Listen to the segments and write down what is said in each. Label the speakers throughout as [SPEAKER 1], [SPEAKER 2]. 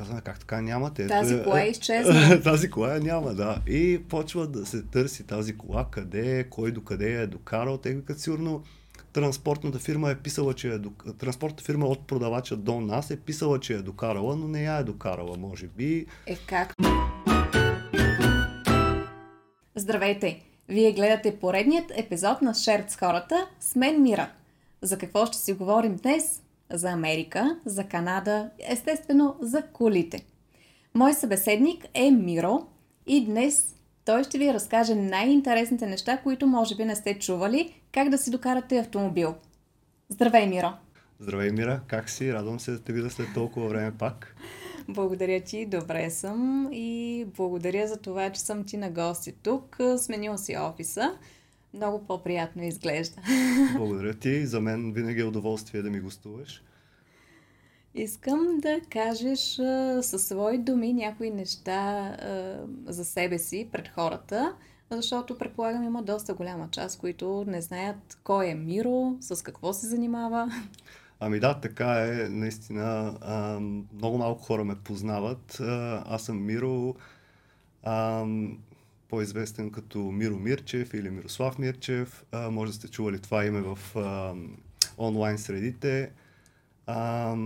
[SPEAKER 1] казваме, как така нямате?
[SPEAKER 2] Тази кола е изчезна.
[SPEAKER 1] тази кола няма, да. И почва да се търси тази кола, къде е, кой до къде е докарал. Те викат сигурно транспортната фирма е писала, че е транспортната фирма от продавача до нас е писала, че е докарала, но не я е докарала, може би.
[SPEAKER 2] Е как? Здравейте! Вие гледате поредният епизод на Шерт с хората с мен Мира. За какво ще си говорим днес? За Америка, за Канада, естествено за колите. Мой събеседник е Миро и днес той ще ви разкаже най-интересните неща, които може би не сте чували, как да си докарате автомобил. Здравей, Миро!
[SPEAKER 1] Здравей, Мира! Как си? Радвам се да те видя след толкова време пак.
[SPEAKER 2] Благодаря ти, добре съм и благодаря за това, че съм ти на гости тук. Сменил си офиса. Много по-приятно изглежда.
[SPEAKER 1] Благодаря ти. За мен винаги е удоволствие да ми гостуваш.
[SPEAKER 2] Искам да кажеш а, със свои думи някои неща а, за себе си пред хората, защото предполагам има доста голяма част, които не знаят кой е Миро, с какво се занимава.
[SPEAKER 1] Ами да, така е. Наистина а, много малко хора ме познават. А, аз съм Миро, по-известен като Миро Мирчев или Мирослав Мирчев. А, може да сте чували това име в а, онлайн средите. А,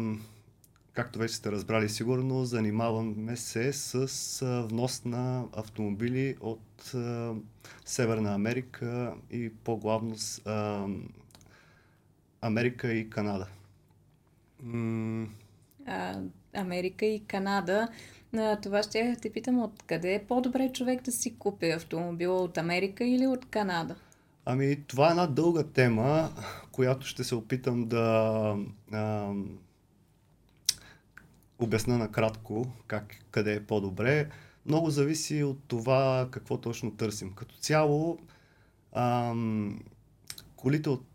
[SPEAKER 1] както вече сте разбрали сигурно, занимаваме се с а, внос на автомобили от а, Северна Америка и по-главно с а, Америка и Канада.
[SPEAKER 2] А, Америка и Канада. На това ще те питам откъде е по-добре човек да си купи автомобила от Америка или от Канада?
[SPEAKER 1] Ами, това е една дълга тема, която ще се опитам да а, обясна накратко как, къде е по-добре. Много зависи от това какво точно търсим. Като цяло, а, колите от,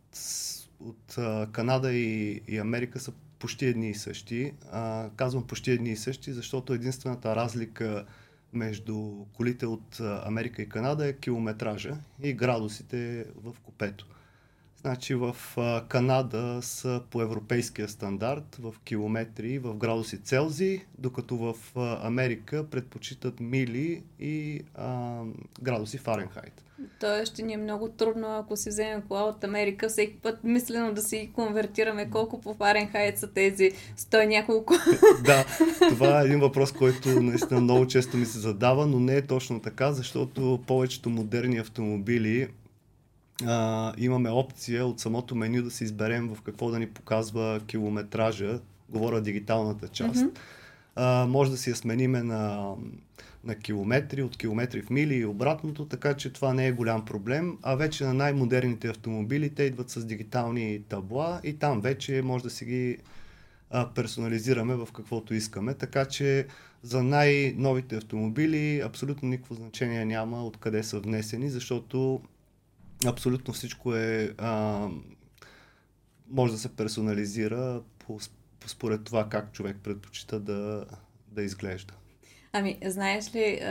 [SPEAKER 1] от а, Канада и, и Америка са почти едни и същи. А, казвам почти едни и същи, защото единствената разлика между колите от Америка и Канада е километража и градусите в купето. Значи в Канада са по европейския стандарт в километри, в градуси Целзий, докато в Америка предпочитат мили и а, градуси Фаренхайт.
[SPEAKER 2] То ще ни е много трудно, ако си вземем кола от Америка, всеки път мислено да си конвертираме колко по Фаренхайт са тези 100 няколко.
[SPEAKER 1] да, това е един въпрос, който наистина много често ми се задава, но не е точно така, защото повечето модерни автомобили а, имаме опция от самото меню да си изберем в какво да ни показва километража, говоря дигиталната част. Mm-hmm. А, може да си я смениме на, на километри, от километри в мили и обратното, така че това не е голям проблем. А вече на най-модерните автомобили те идват с дигитални табла и там вече може да си ги а, персонализираме в каквото искаме. Така че за най-новите автомобили абсолютно никакво значение няма откъде са внесени, защото абсолютно всичко е а, може да се персонализира по, по, според това как човек предпочита да, да изглежда.
[SPEAKER 2] Ами, знаеш ли,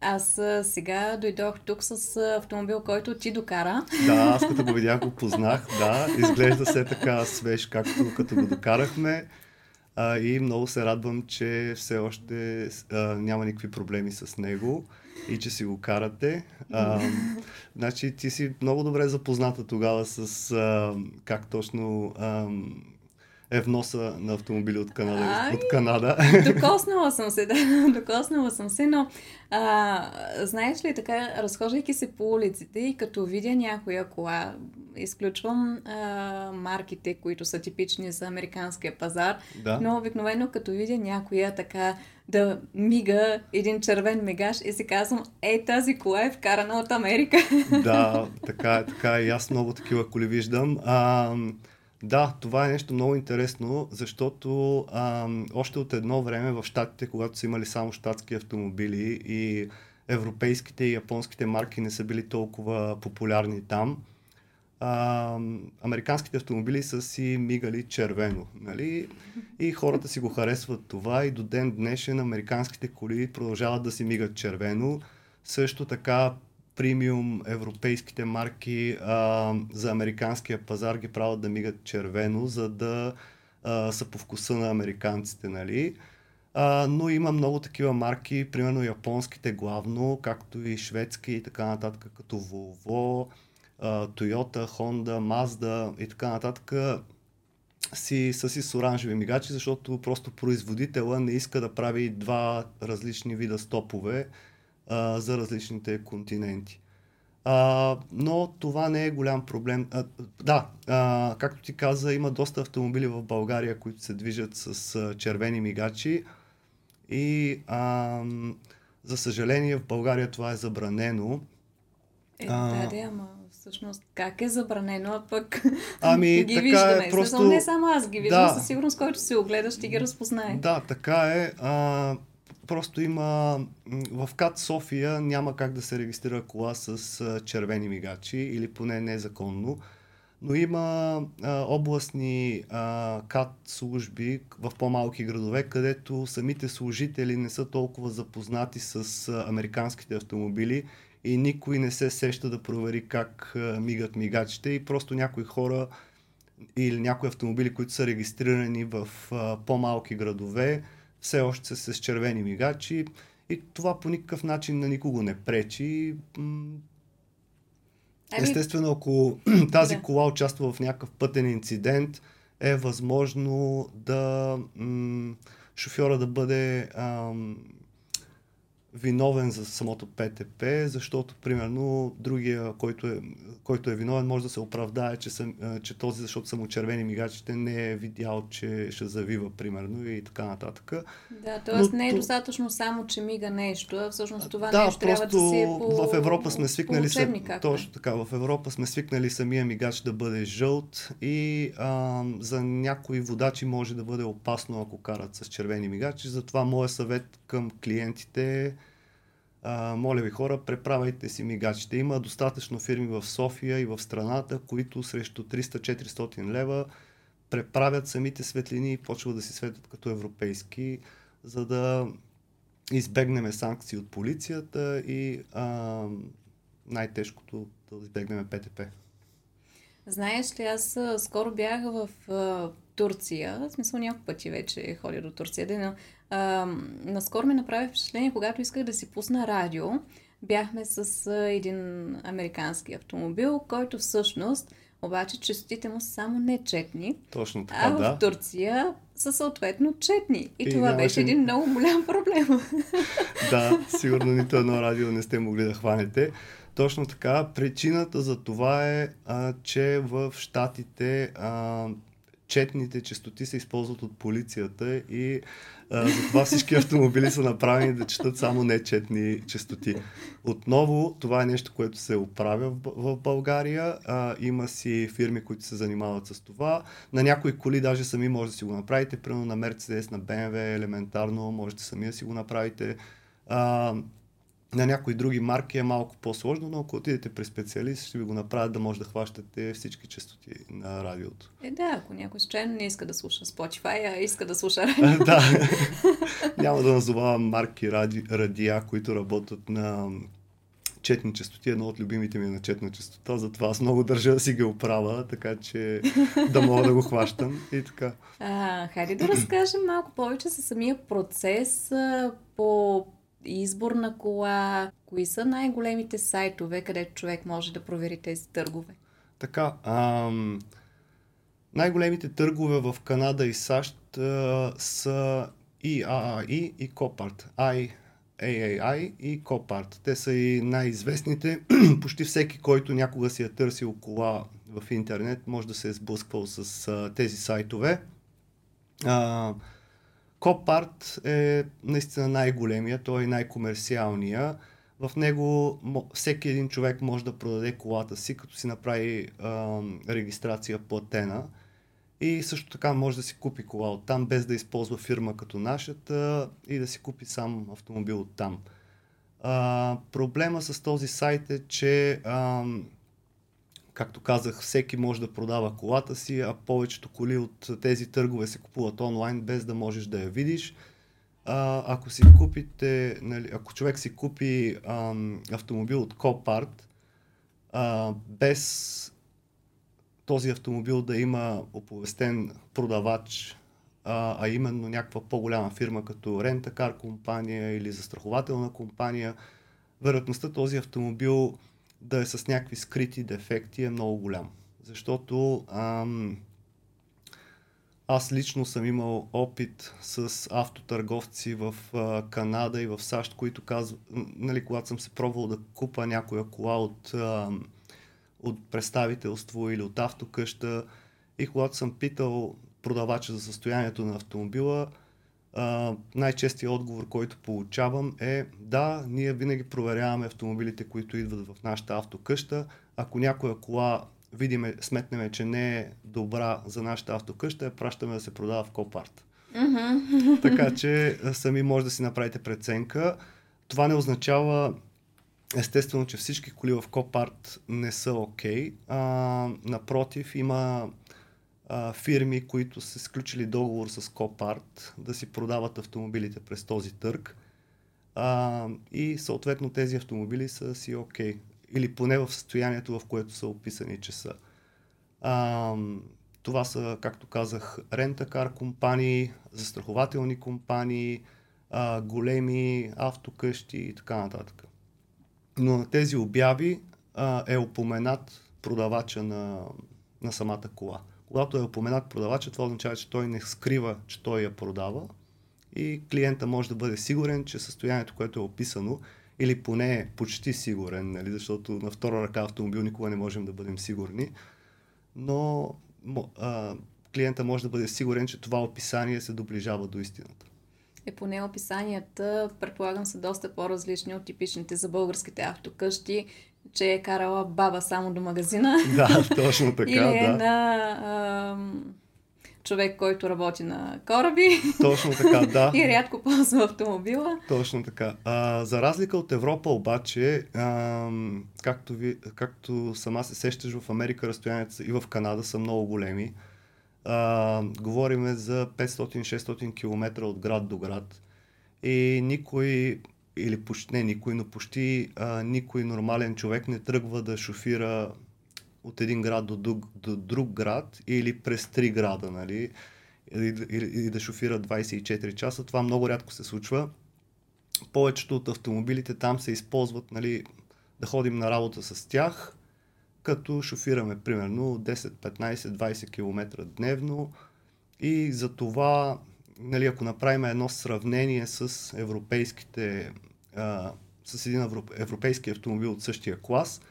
[SPEAKER 2] аз сега дойдох тук с автомобил, който ти докара.
[SPEAKER 1] Да, аз като го видях го познах, да. Изглежда се така свеж, както като го докарахме. А, и много се радвам, че все още а, няма никакви проблеми с него и че си го карате. А, значи ти си много добре запозната тогава с а, как точно а, е вноса на автомобили от Канада. Ай, от Канада.
[SPEAKER 2] Докоснала съм се, да, докоснала съм се, но а, знаеш ли, така, разхождайки се по улиците и като видя някоя кола, изключвам а, марките, които са типични за американския пазар, да. но обикновено като видя някоя така да мига един червен мигаш и си казвам, ей, тази кола е вкарана от Америка.
[SPEAKER 1] Да, така е, така е. И аз много такива коли виждам. А, да, това е нещо много интересно, защото а, още от едно време в Штатите, когато са имали само щатски автомобили и европейските и японските марки не са били толкова популярни там, а, американските автомобили са си мигали червено. Нали? И хората си го харесват това и до ден днешен американските коли продължават да си мигат червено. Също така премиум европейските марки а, за американския пазар ги правят да мигат червено, за да а, са по вкуса на американците. Нали? А, но има много такива марки, примерно японските главно, както и шведски и така нататък, като Volvo, Toyota, Honda, Mazda и така нататък си, са си с оранжеви мигачи, защото просто производителя не иска да прави два различни вида стопове а, за различните континенти. А, но това не е голям проблем. А, да, а, както ти каза, има доста автомобили в България, които се движат с а, червени мигачи и а, за съжаление в България това е забранено.
[SPEAKER 2] Е, да, да, ама всъщност как е забранено, а пък
[SPEAKER 1] ами,
[SPEAKER 2] ги
[SPEAKER 1] така
[SPEAKER 2] виждаме.
[SPEAKER 1] Е, просто...
[SPEAKER 2] Не само аз ги виждам,
[SPEAKER 1] да.
[SPEAKER 2] със сигурност който се огледа ще ги разпознае.
[SPEAKER 1] Да, така е. А, просто има в КАТ София няма как да се регистрира кола с червени мигачи или поне незаконно. Но има а, областни а, КАТ служби в по-малки градове, където самите служители не са толкова запознати с а, американските автомобили и никой не се сеща да провери как а, мигат мигачите и просто някои хора или някои автомобили, които са регистрирани в а, по-малки градове, все още са с червени мигачи и това по никакъв начин на никого не пречи. Ами... Естествено, ако тази да. кола участва в някакъв пътен инцидент, е възможно да м- шофьора да бъде ам, виновен за самото ПТП, защото, примерно, другия, който е, който е виновен, може да се оправдае, че, съм, че този, защото са му червени мигачите, не е видял, че ще завива, примерно, и така нататък.
[SPEAKER 2] Да, т.е. не е достатъчно само, че мига нещо, а всъщност това да, нещо трябва да си е по
[SPEAKER 1] в Европа сме свикнали,
[SPEAKER 2] са,
[SPEAKER 1] е. точно така, в Европа сме свикнали самия мигач да бъде жълт и а, за някои водачи може да бъде опасно, ако карат с червени мигачи. Затова моят съвет към клиентите а, моля ви хора, преправяйте си мигачите. Има достатъчно фирми в София и в страната, които срещу 300-400 лева преправят самите светлини и почват да си светят като европейски, за да избегнем санкции от полицията и а, най-тежкото да избегнем ПТП.
[SPEAKER 2] Знаеш ли, аз скоро бях в а, Турция, в смисъл няколко пъти вече ходя до Турция, но а, наскоро ми направи впечатление, когато исках да си пусна радио. Бяхме с един американски автомобил, който всъщност обаче частотите му са само нечетни.
[SPEAKER 1] Точно така,
[SPEAKER 2] а
[SPEAKER 1] да.
[SPEAKER 2] в Турция са съответно четни. И, и това беше един много голям проблем.
[SPEAKER 1] да, сигурно нито едно радио не сте могли да хванете. Точно така. Причината за това е, а, че в Штатите а, четните частоти се използват от полицията и а, затова всички автомобили са направени да четат само нечетни частоти. Отново, това е нещо, което се оправя в, в България. А, има си фирми, които се занимават с това. На някои коли даже сами може да си го направите. Примерно на Mercedes, на BMW, елементарно, можете сами да си го направите. А, на някои други марки е малко по-сложно, но ако отидете при специалист, ще ви го направят да може да хващате всички частоти на радиото.
[SPEAKER 2] Е, да, ако някой случайно не иска да слуша Spotify, а иска да слуша радио.
[SPEAKER 1] да. Няма да назовавам марки ради, радиа, които работят на четни частоти. Едно от любимите ми е на четна частота, затова аз много държа да си ги оправя, така че да мога да го хващам и така.
[SPEAKER 2] А, хайде да разкажем малко повече за самия процес по избор на кола, кои са най-големите сайтове, където човек може да провери тези търгове?
[SPEAKER 1] Така, ам, най-големите търгове в Канада и САЩ а, са и AAI и Copart. I, AAI и Copart. Те са и най-известните. Почти всеки, който някога си е търсил кола в интернет, може да се е сблъсквал с а, тези сайтове. А, Копарт е наистина най-големия, той е най-комерциалния. В него всеки един човек може да продаде колата си, като си направи а, регистрация платена. И също така може да си купи кола от там, без да използва фирма като нашата и да си купи сам автомобил от там. А, проблема с този сайт е, че а, Както казах, всеки може да продава колата си, а повечето коли от тези търгове се купуват онлайн, без да можеш да я видиш. А, ако си купите, нали, ако човек си купи ам, автомобил от Copart, без този автомобил да има оповестен продавач а, а именно някаква по-голяма фирма като рентакар компания или застрахователна компания, вероятността този автомобил да е с някакви скрити дефекти е много голям. Защото ам, аз лично съм имал опит с автотърговци в а, Канада и в САЩ, които казват, нали, когато съм се пробвал да купа някоя кола от, а, от представителство или от автокъща и когато съм питал продавача за състоянието на автомобила, най-честият отговор, който получавам е да, ние винаги проверяваме автомобилите, които идват в нашата автокъща. Ако някоя кола видиме, сметнеме, че не е добра за нашата автокъща, я пращаме да се продава в Копарт. Така че сами може да си направите преценка. Това не означава естествено, че всички коли в Копарт не са окей. Okay. напротив, има а, фирми, които са сключили договор с Копарт да си продават автомобилите през този търг. А, и съответно тези автомобили са си окей. Okay или поне в състоянието, в което са описани, че са. А, това са, както казах, рентакар компании, застрахователни компании, а, големи автокъщи и така нататък. Но на тези обяви а, е упоменат продавача на, на самата кола. Когато е упоменат продавача, това означава, че той не скрива, че той я продава и клиента може да бъде сигурен, че състоянието, което е описано, или поне почти сигурен, нали, защото на втора ръка автомобил никога не можем да бъдем сигурни, но а, клиента може да бъде сигурен, че това описание се доближава до истината.
[SPEAKER 2] Е, поне описанията, предполагам, са доста по-различни от типичните за българските автокъщи, че е карала баба само до магазина.
[SPEAKER 1] Да, точно така,
[SPEAKER 2] Или
[SPEAKER 1] е
[SPEAKER 2] да. на а, човек, който работи на кораби.
[SPEAKER 1] Точно така, да.
[SPEAKER 2] и рядко ползва автомобила.
[SPEAKER 1] Точно така. А, за разлика от Европа обаче, а, както, ви, както сама се сещаш в Америка, разстоянията и в Канада са много големи. А, говориме за 500-600 км от град до град. И никой, или почти не никой, но почти а, никой нормален човек не тръгва да шофира от един град до друг, до друг град или през три града, нали? Или, или, или да шофира 24 часа. Това много рядко се случва. Повечето от автомобилите там се използват, нали, да ходим на работа с тях, като шофираме примерно 10, 15, 20 км дневно и за това, нали, ако направим едно сравнение с европейските, а, с един европейски автомобил от същия клас –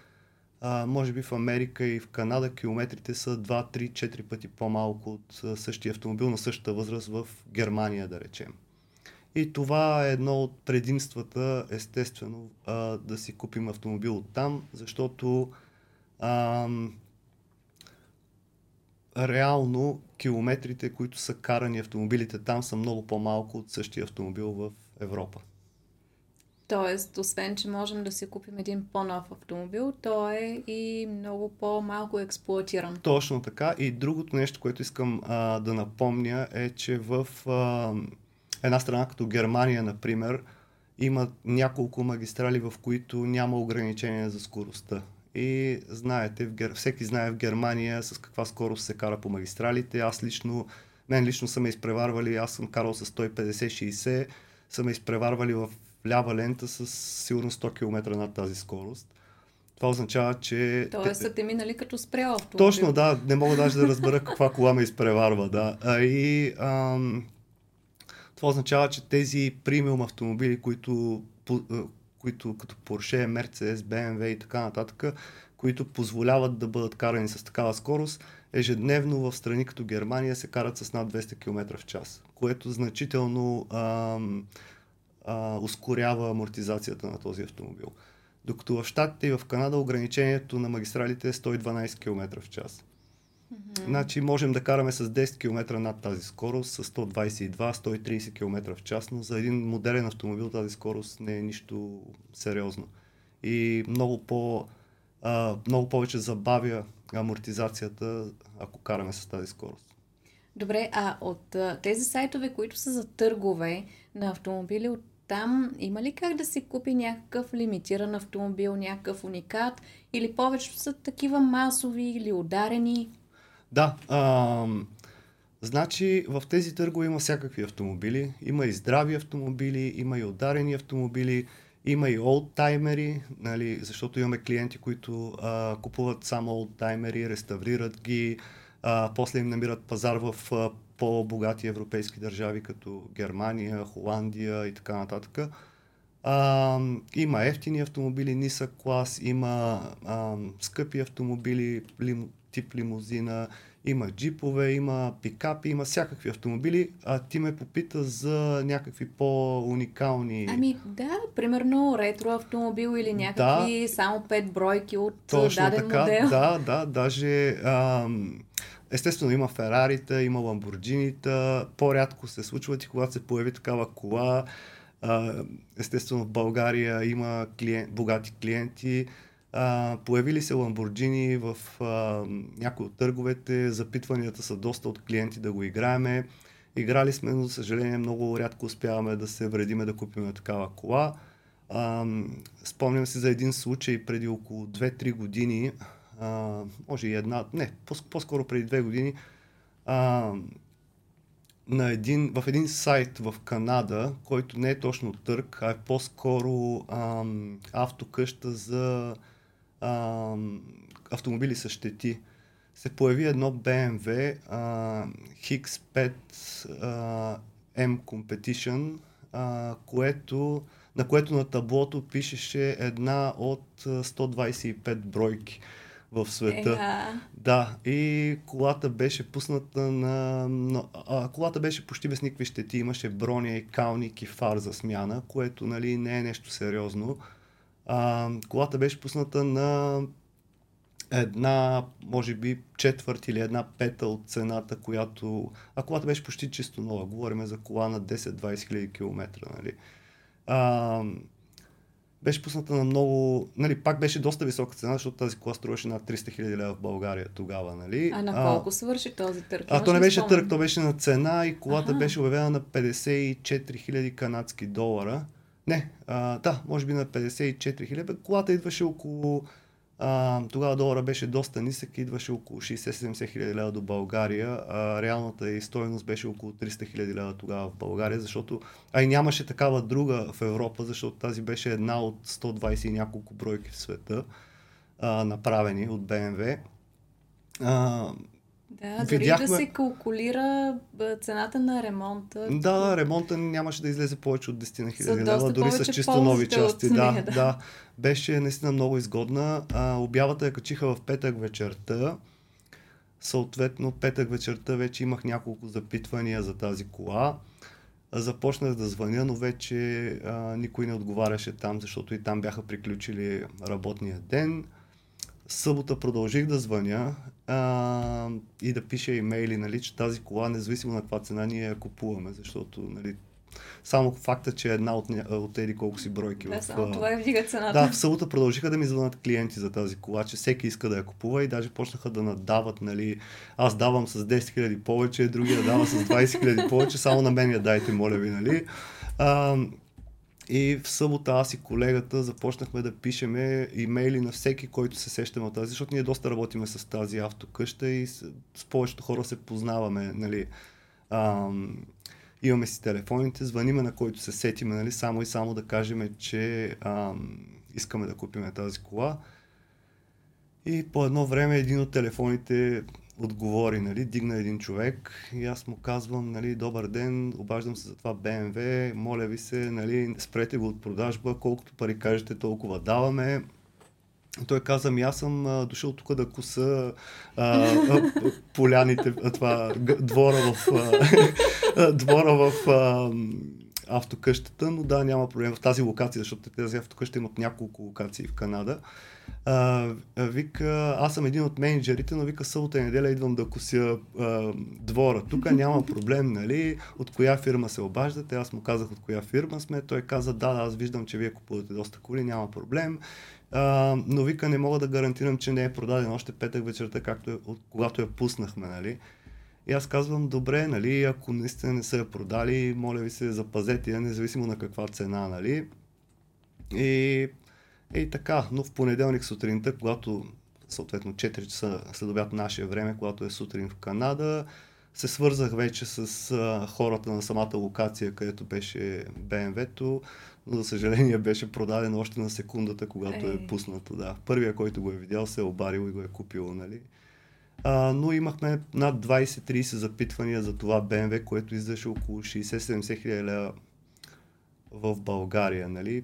[SPEAKER 1] а, може би в Америка и в Канада километрите са 2, 3, 4 пъти по-малко от същия автомобил на същата възраст в Германия, да речем. И това е едно от предимствата, естествено, а, да си купим автомобил от там, защото а, реално километрите, които са карани автомобилите там, са много по-малко от същия автомобил в Европа.
[SPEAKER 2] Тоест, освен, че можем да си купим един по-нов автомобил, той е и много по-малко експлуатиран.
[SPEAKER 1] Точно така. И другото нещо, което искам а, да напомня е, че в а, една страна като Германия, например, има няколко магистрали, в които няма ограничения за скоростта. И знаете, в Гер... всеки знае в Германия с каква скорост се кара по магистралите. Аз лично, мен лично са ме изпреварвали, аз съм карал с 150-60, са ме изпреварвали в лява лента с сигурно 100 км над тази скорост. Това означава, че...
[SPEAKER 2] Тоест са те минали като спрял автомобил.
[SPEAKER 1] Точно, да. Не мога даже да разбера каква кола ме изпреварва, да. А, и ам, това означава, че тези премиум автомобили, които, които като Porsche, Mercedes, BMW и така нататък, които позволяват да бъдат карани с такава скорост, ежедневно в страни като Германия се карат с над 200 км в час, което значително ам, а, ускорява амортизацията на този автомобил. Докато в Штатите и в Канада ограничението на магистралите е 112 км в час. Mm-hmm. Значи можем да караме с 10 км над тази скорост, с 122-130 км в час, но за един модерен автомобил тази скорост не е нищо сериозно. И много, по, а, много повече забавя амортизацията, ако караме с тази скорост.
[SPEAKER 2] Добре, а от а, тези сайтове, които са за търгове на автомобили от там има ли как да си купи някакъв лимитиран автомобил, някакъв уникат или повечето са такива масови или ударени?
[SPEAKER 1] Да, а, Значи в тези търгове има всякакви автомобили. Има и здрави автомобили, има и ударени автомобили, има и олдтаймери, нали, защото имаме клиенти, които а, купуват само олдтаймери, реставрират ги, а, после им намират пазар в а, по-богати европейски държави, като Германия, Холандия и така нататък. А, има ефтини автомобили, нисък клас, има а, скъпи автомобили, лим, тип лимузина, има джипове, има пикапи, има всякакви автомобили, а ти ме попита за някакви по-уникални...
[SPEAKER 2] Ами да, примерно ретро автомобил или някакви да, само 5 бройки от точно даден така, модел.
[SPEAKER 1] Да, да, даже... Ам, естествено има Ферарита, има Ламборджинита, по-рядко се случват и когато се появи такава кола, естествено в България има клиент, богати клиенти, а, появили се ламборджини в а, някои от търговете, запитванията са доста от клиенти да го играеме. Играли сме, но за съжаление много рядко успяваме да се вредиме да купим такава кола. А, спомням си за един случай преди около 2-3 години, а, може и една, не, по-скоро преди 2 години, а, на един, в един сайт в Канада, който не е точно търг, а е по-скоро ам, автокъща за ам, автомобили с щети, се появи едно BMW а, X5 а, M Competition, а, което, на което на таблото пишеше една от 125 бройки в света.
[SPEAKER 2] Еха.
[SPEAKER 1] Да, и колата беше пусната на... на а, колата беше почти без никакви щети. Имаше броня и калник и фар за смяна, което нали, не е нещо сериозно. А, колата беше пусната на една, може би, четвърт или една пета от цената, която... А колата беше почти чисто нова. Говорим за кола на 10-20 хиляди километра, нали. А, беше пусната на много, нали, пак беше доста висока цена, защото тази кола струваше над 300 хиляди лева в България тогава, нали.
[SPEAKER 2] А на колко а, свърши този търг?
[SPEAKER 1] А то не беше търг, то беше на цена и колата ага. беше обявена на 54 хиляди канадски долара. Не, а, да, може би на 54 хиляди. Колата идваше около а, тогава долара беше доста нисък, идваше около 60-70 хиляди лева до България, а реалната и стоеност беше около 300 хиляди лева тогава в България, защото а и нямаше такава друга в Европа, защото тази беше една от 120 и няколко бройки в света, а, направени от BMW. А,
[SPEAKER 2] да, дори Видяхме... да се калкулира цената на ремонта.
[SPEAKER 1] Да, ремонта нямаше да излезе повече от 10 на хиляди лева, дори с чисто нови части. Да, да, да. Беше наистина много изгодна. А, обявата я качиха в петък вечерта. Съответно, петък вечерта вече имах няколко запитвания за тази кола. Започнах да звъня, но вече а, никой не отговаряше там, защото и там бяха приключили работния ден събота продължих да звъня а, и да пиша имейли, нали, че тази кола, независимо на каква цена, ние я купуваме, защото нали, само факта, че е една от, от еди колко си бройки.
[SPEAKER 2] Да, в, само това е вдига цената.
[SPEAKER 1] Да, в събота продължиха да ми звънат клиенти за тази кола, че всеки иска да я купува и даже почнаха да надават, нали, аз давам с 10 000 повече, другия дава с 20 000 повече, само на мен я дайте, моля ви, нали. А, и в събота аз и колегата започнахме да пишеме имейли на всеки, който се сещаме от тази, защото ние доста работиме с тази автокъща и с, с повечето хора се познаваме, нали. Ам, имаме си телефоните, звъниме на който се сетиме, нали, само и само да кажем, че ам, искаме да купиме тази кола. И по едно време един от телефоните отговори, нали, дигна един човек и аз му казвам, нали, добър ден, обаждам се за това BMW, моля ви се, нали, спрете го от продажба, колкото пари кажете, толкова даваме. Той каза ми, аз съм а, дошъл тук да куса а, а, поляните, а, това, двора в, а, двора в а, автокъщата, но да, няма проблем в тази локация, защото тези автокъщи имат няколко локации в Канада. А, вика, аз съм един от менеджерите, но вика събота и неделя идвам да кося а, двора. Тук няма проблем, нали? От коя фирма се обаждате? Аз му казах от коя фирма сме. Той каза, да, да, аз виждам, че вие купувате доста коли, няма проблем. А, но вика, не мога да гарантирам, че не е продаден още петък вечерта, както е, от, когато я пуснахме, нали? И аз казвам, добре, нали, ако наистина не са я продали, моля ви се, запазете я, независимо на каква цена, нали. И, и така, но в понеделник сутринта, когато съответно 4 часа след обяд наше време, когато е сутрин в Канада, се свързах вече с а, хората на самата локация, където беше БМВ-то, но за съжаление беше продадено още на секундата, когато е, е пуснато. Да. Първия, който го е видял, се е обарил и го е купил. Нали? А, но имахме над 20-30 запитвания за това BMW, което издаше около 60-70 хиляди лева в България. Нали?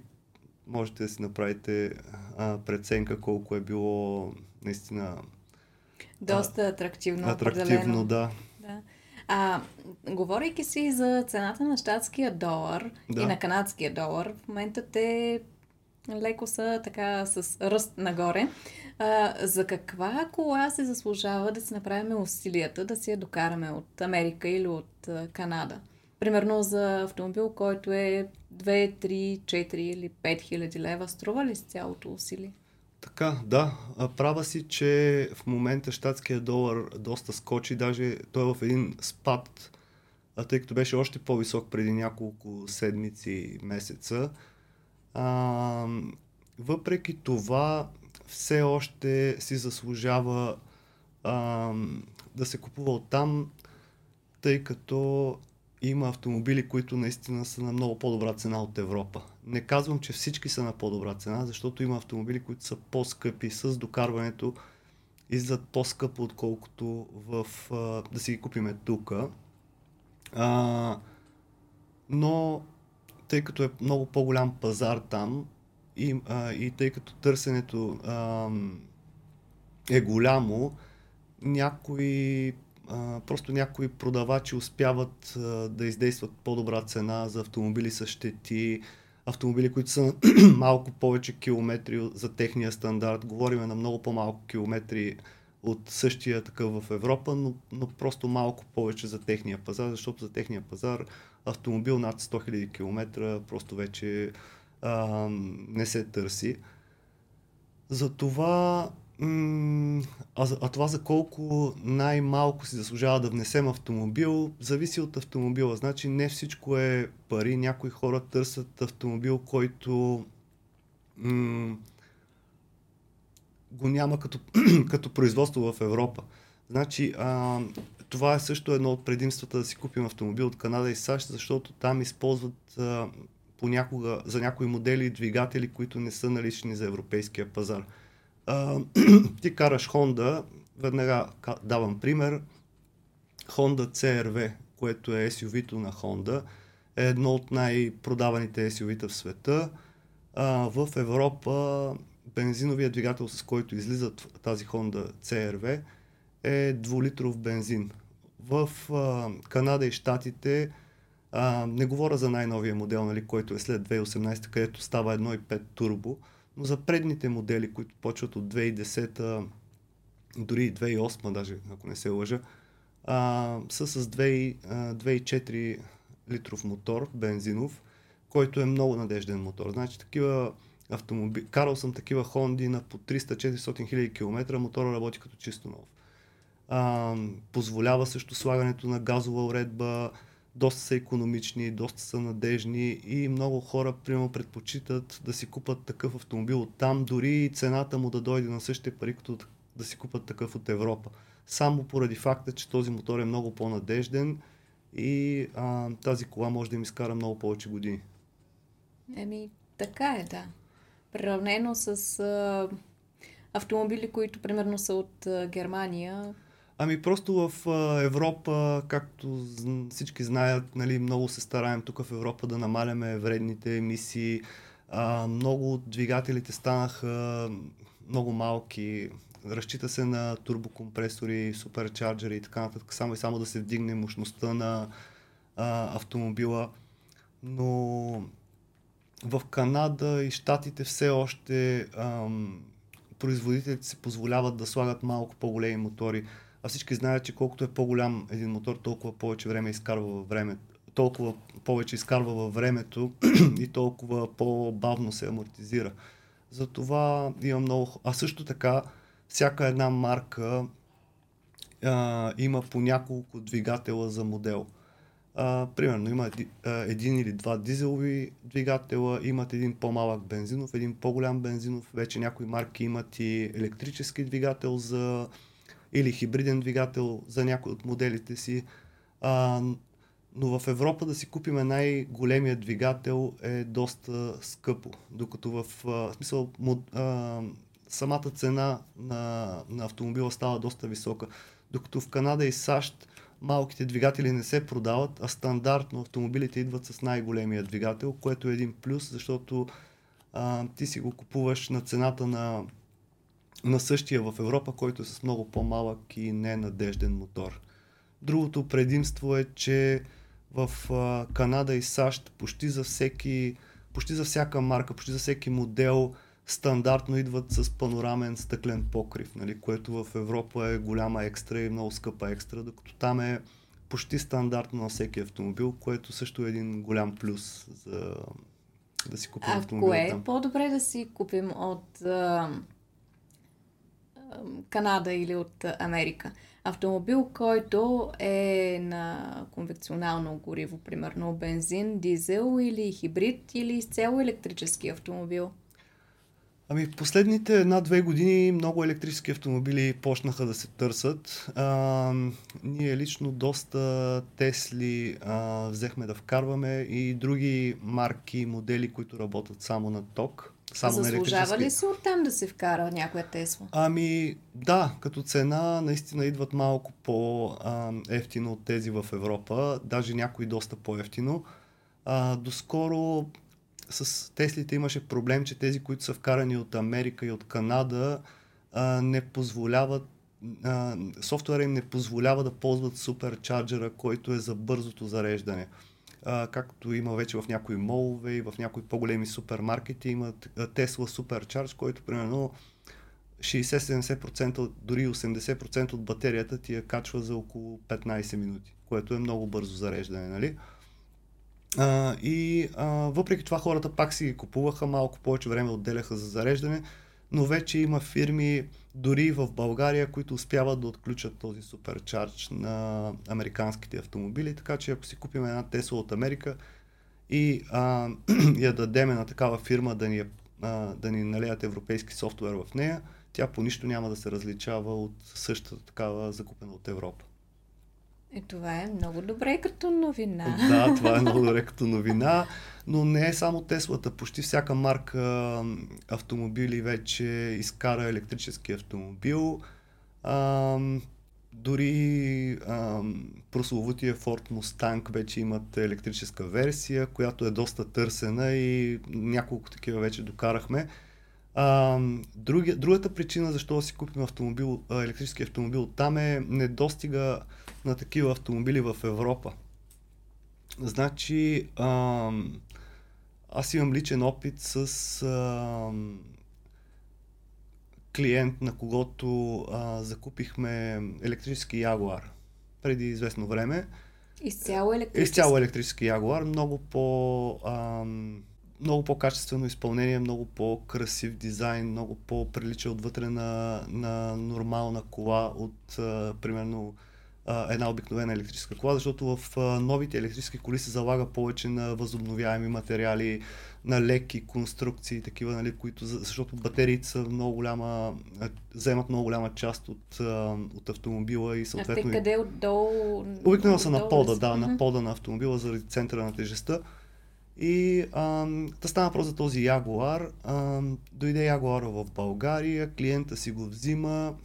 [SPEAKER 1] Можете да си направите а, преценка колко е било наистина
[SPEAKER 2] доста атрактивно.
[SPEAKER 1] Атрактивно, определено. да.
[SPEAKER 2] да. А, говорейки си за цената на щатския долар да. и на канадския долар, в момента те леко са така с ръст нагоре. А, за каква кола се заслужава да си направим усилията да си я докараме от Америка или от Канада? Примерно за автомобил, който е 2, 3, 4 или 5 хиляди лева, струва ли с цялото усилие?
[SPEAKER 1] Така, да. Права си, че в момента щатския долар доста скочи, даже той е в един спад, а тъй като беше още по-висок преди няколко седмици, месеца. А, въпреки това, все още си заслужава а, да се купува оттам, тъй като има автомобили, които наистина са на много по-добра цена от Европа. Не казвам, че всички са на по-добра цена, защото има автомобили, които са по-скъпи с докарването излизат по-скъпо, отколкото в, а, да си ги купиме тук. но тъй като е много по-голям пазар там и, а, и тъй като търсенето а, е голямо, някои а, просто някои продавачи успяват а, да издействат по-добра цена за автомобили с щети, автомобили, които са малко повече километри за техния стандарт. Говориме на много по-малко километри от същия такъв в Европа, но, но просто малко повече за техния пазар, защото за техния пазар автомобил над 100 000 км просто вече а, не се търси. Затова а, а това за колко най-малко си заслужава да внесем автомобил, зависи от автомобила. Значи не всичко е пари. Някои хора търсят автомобил, който м- го няма като, като производство в Европа. Значи а, това е също едно от предимствата да си купим автомобил от Канада и САЩ, защото там използват а, понякога за някои модели двигатели, които не са налични за европейския пазар. А, ти караш Honda, веднага давам пример, Honda CRV, което е SUV-то на Honda, е едно от най-продаваните SUV-та в света. А, в Европа бензиновия двигател, с който излизат тази Honda CRV, е 2-литров бензин. В а, Канада и Штатите, а, не говоря за най-новия модел, нали, който е след 2018, където става 1.5 турбо, но за предните модели, които почват от 2010, дори 2008 даже, ако не се лъжа, а, са с 2,4 литров мотор, бензинов, който е много надежден мотор. Значи такива автомобили, карал съм такива Хонди на по 300-400 хиляди км, мотора работи като чисто нов. А, позволява също слагането на газова уредба, доста са економични, доста са надежни и много хора, примерно, предпочитат да си купат такъв автомобил от там, дори и цената му да дойде на същите пари, като да си купат такъв от Европа. Само поради факта, че този мотор е много по-надежден и а, тази кола може да им изкара много повече години.
[SPEAKER 2] Еми, така е, да. Приравнено с а, автомобили, които примерно са от а, Германия,
[SPEAKER 1] Ами просто в Европа, както всички знаят, нали, много се стараем тук в Европа да намаляме вредните емисии. А, много от двигателите станаха много малки. Разчита се на турбокомпресори, суперчарджери и така нататък, само и само да се вдигне мощността на а, автомобила. Но в Канада и Штатите все още ам, производителите се позволяват да слагат малко по-големи мотори а всички знаят, че колкото е по-голям един мотор, толкова повече време изкарва във времето толкова повече изкарва във времето и толкова по-бавно се амортизира. Затова има много... А също така, всяка една марка а, има по няколко двигателя за модел. А, примерно има един или два дизелови двигателя, имат един по-малък бензинов, един по-голям бензинов. Вече някои марки имат и електрически двигател за или хибриден двигател за някой от моделите си. А, но в Европа да си купим най-големия двигател е доста скъпо, докато в а, смисъл мод, а, самата цена на, на автомобила става доста висока. Докато в Канада и САЩ малките двигатели не се продават, а стандартно автомобилите идват с най-големия двигател, което е един плюс, защото а, ти си го купуваш на цената на, на същия в Европа, който е с много по-малък и ненадежден мотор. Другото предимство е, че в а, Канада и САЩ почти за всеки, почти за всяка марка, почти за всеки модел стандартно идват с панорамен стъклен покрив, нали, което в Европа е голяма екстра и много скъпа екстра, докато там е почти стандартно на всеки автомобил, което също е един голям плюс за да си купим
[SPEAKER 2] а
[SPEAKER 1] автомобил.
[SPEAKER 2] кое е
[SPEAKER 1] там.
[SPEAKER 2] по-добре да си купим от Канада или от Америка? Автомобил, който е на конвекционално гориво, примерно бензин, дизел или хибрид или изцяло електрически автомобил?
[SPEAKER 1] Ами в последните една-две години много електрически автомобили почнаха да се търсят. А, ние лично доста Тесли а, взехме да вкарваме и други марки, модели, които работят само на ток. Само
[SPEAKER 2] Заслужава ли се оттам да се вкара някоя Тесла?
[SPEAKER 1] Ами да, като цена наистина идват малко по-ефтино от тези в Европа, даже някои доста по-ефтино. А, доскоро с Теслите имаше проблем, че тези, които са вкарани от Америка и от Канада, а, не позволяват а, софтуера им не позволява да ползват суперчарджера, който е за бързото зареждане. Както има вече в някои молове и в някои по-големи супермаркети, имат а, Tesla Supercharge, който примерно 60-70%, дори 80% от батерията ти я качва за около 15 минути, което е много бързо зареждане, нали? А, и а, въпреки това хората пак си купуваха, малко повече време отделяха за зареждане, но вече има фирми, дори в България, които успяват да отключат този суперчардж на американските автомобили, така че ако си купим една Тесла от Америка и а, я дадеме на такава фирма да ни, а, да ни налеят европейски софтуер в нея, тя по нищо няма да се различава от същата такава закупена от Европа.
[SPEAKER 2] Е, това е много добре като новина.
[SPEAKER 1] Да, това е много добре като новина, но не е само Теслата. Почти всяка марка автомобили вече изкара електрически автомобил. А, дори а, прословутия Ford Mustang вече имат електрическа версия, която е доста търсена и няколко такива вече докарахме. А, други, другата причина защо да си купим автомобил, електрически автомобил там е недостига на такива автомобили в Европа. Значи, а, аз имам личен опит с а, клиент, на когото а, закупихме електрически Ягуар преди известно време.
[SPEAKER 2] Изцяло електрически.
[SPEAKER 1] Изцяло електрически Ягуар, много по... Ам, много по-качествено изпълнение, много по-красив дизайн, много по-прилича отвътре на, на нормална кола от а, примерно а, една обикновена електрическа кола, защото в а, новите електрически коли се залага повече на възобновяеми материали, на леки конструкции, такива, нали, които, защото батериите са много голяма, вземат много голяма част от, от автомобила и съответно...
[SPEAKER 2] А те къде отдолу?
[SPEAKER 1] Обикновено са на пода, да, на пода на автомобила заради центъра на тежестта. И ам, да стана въпрос за този Ягуар. Ам, дойде Ягуара в България, клиента си го взима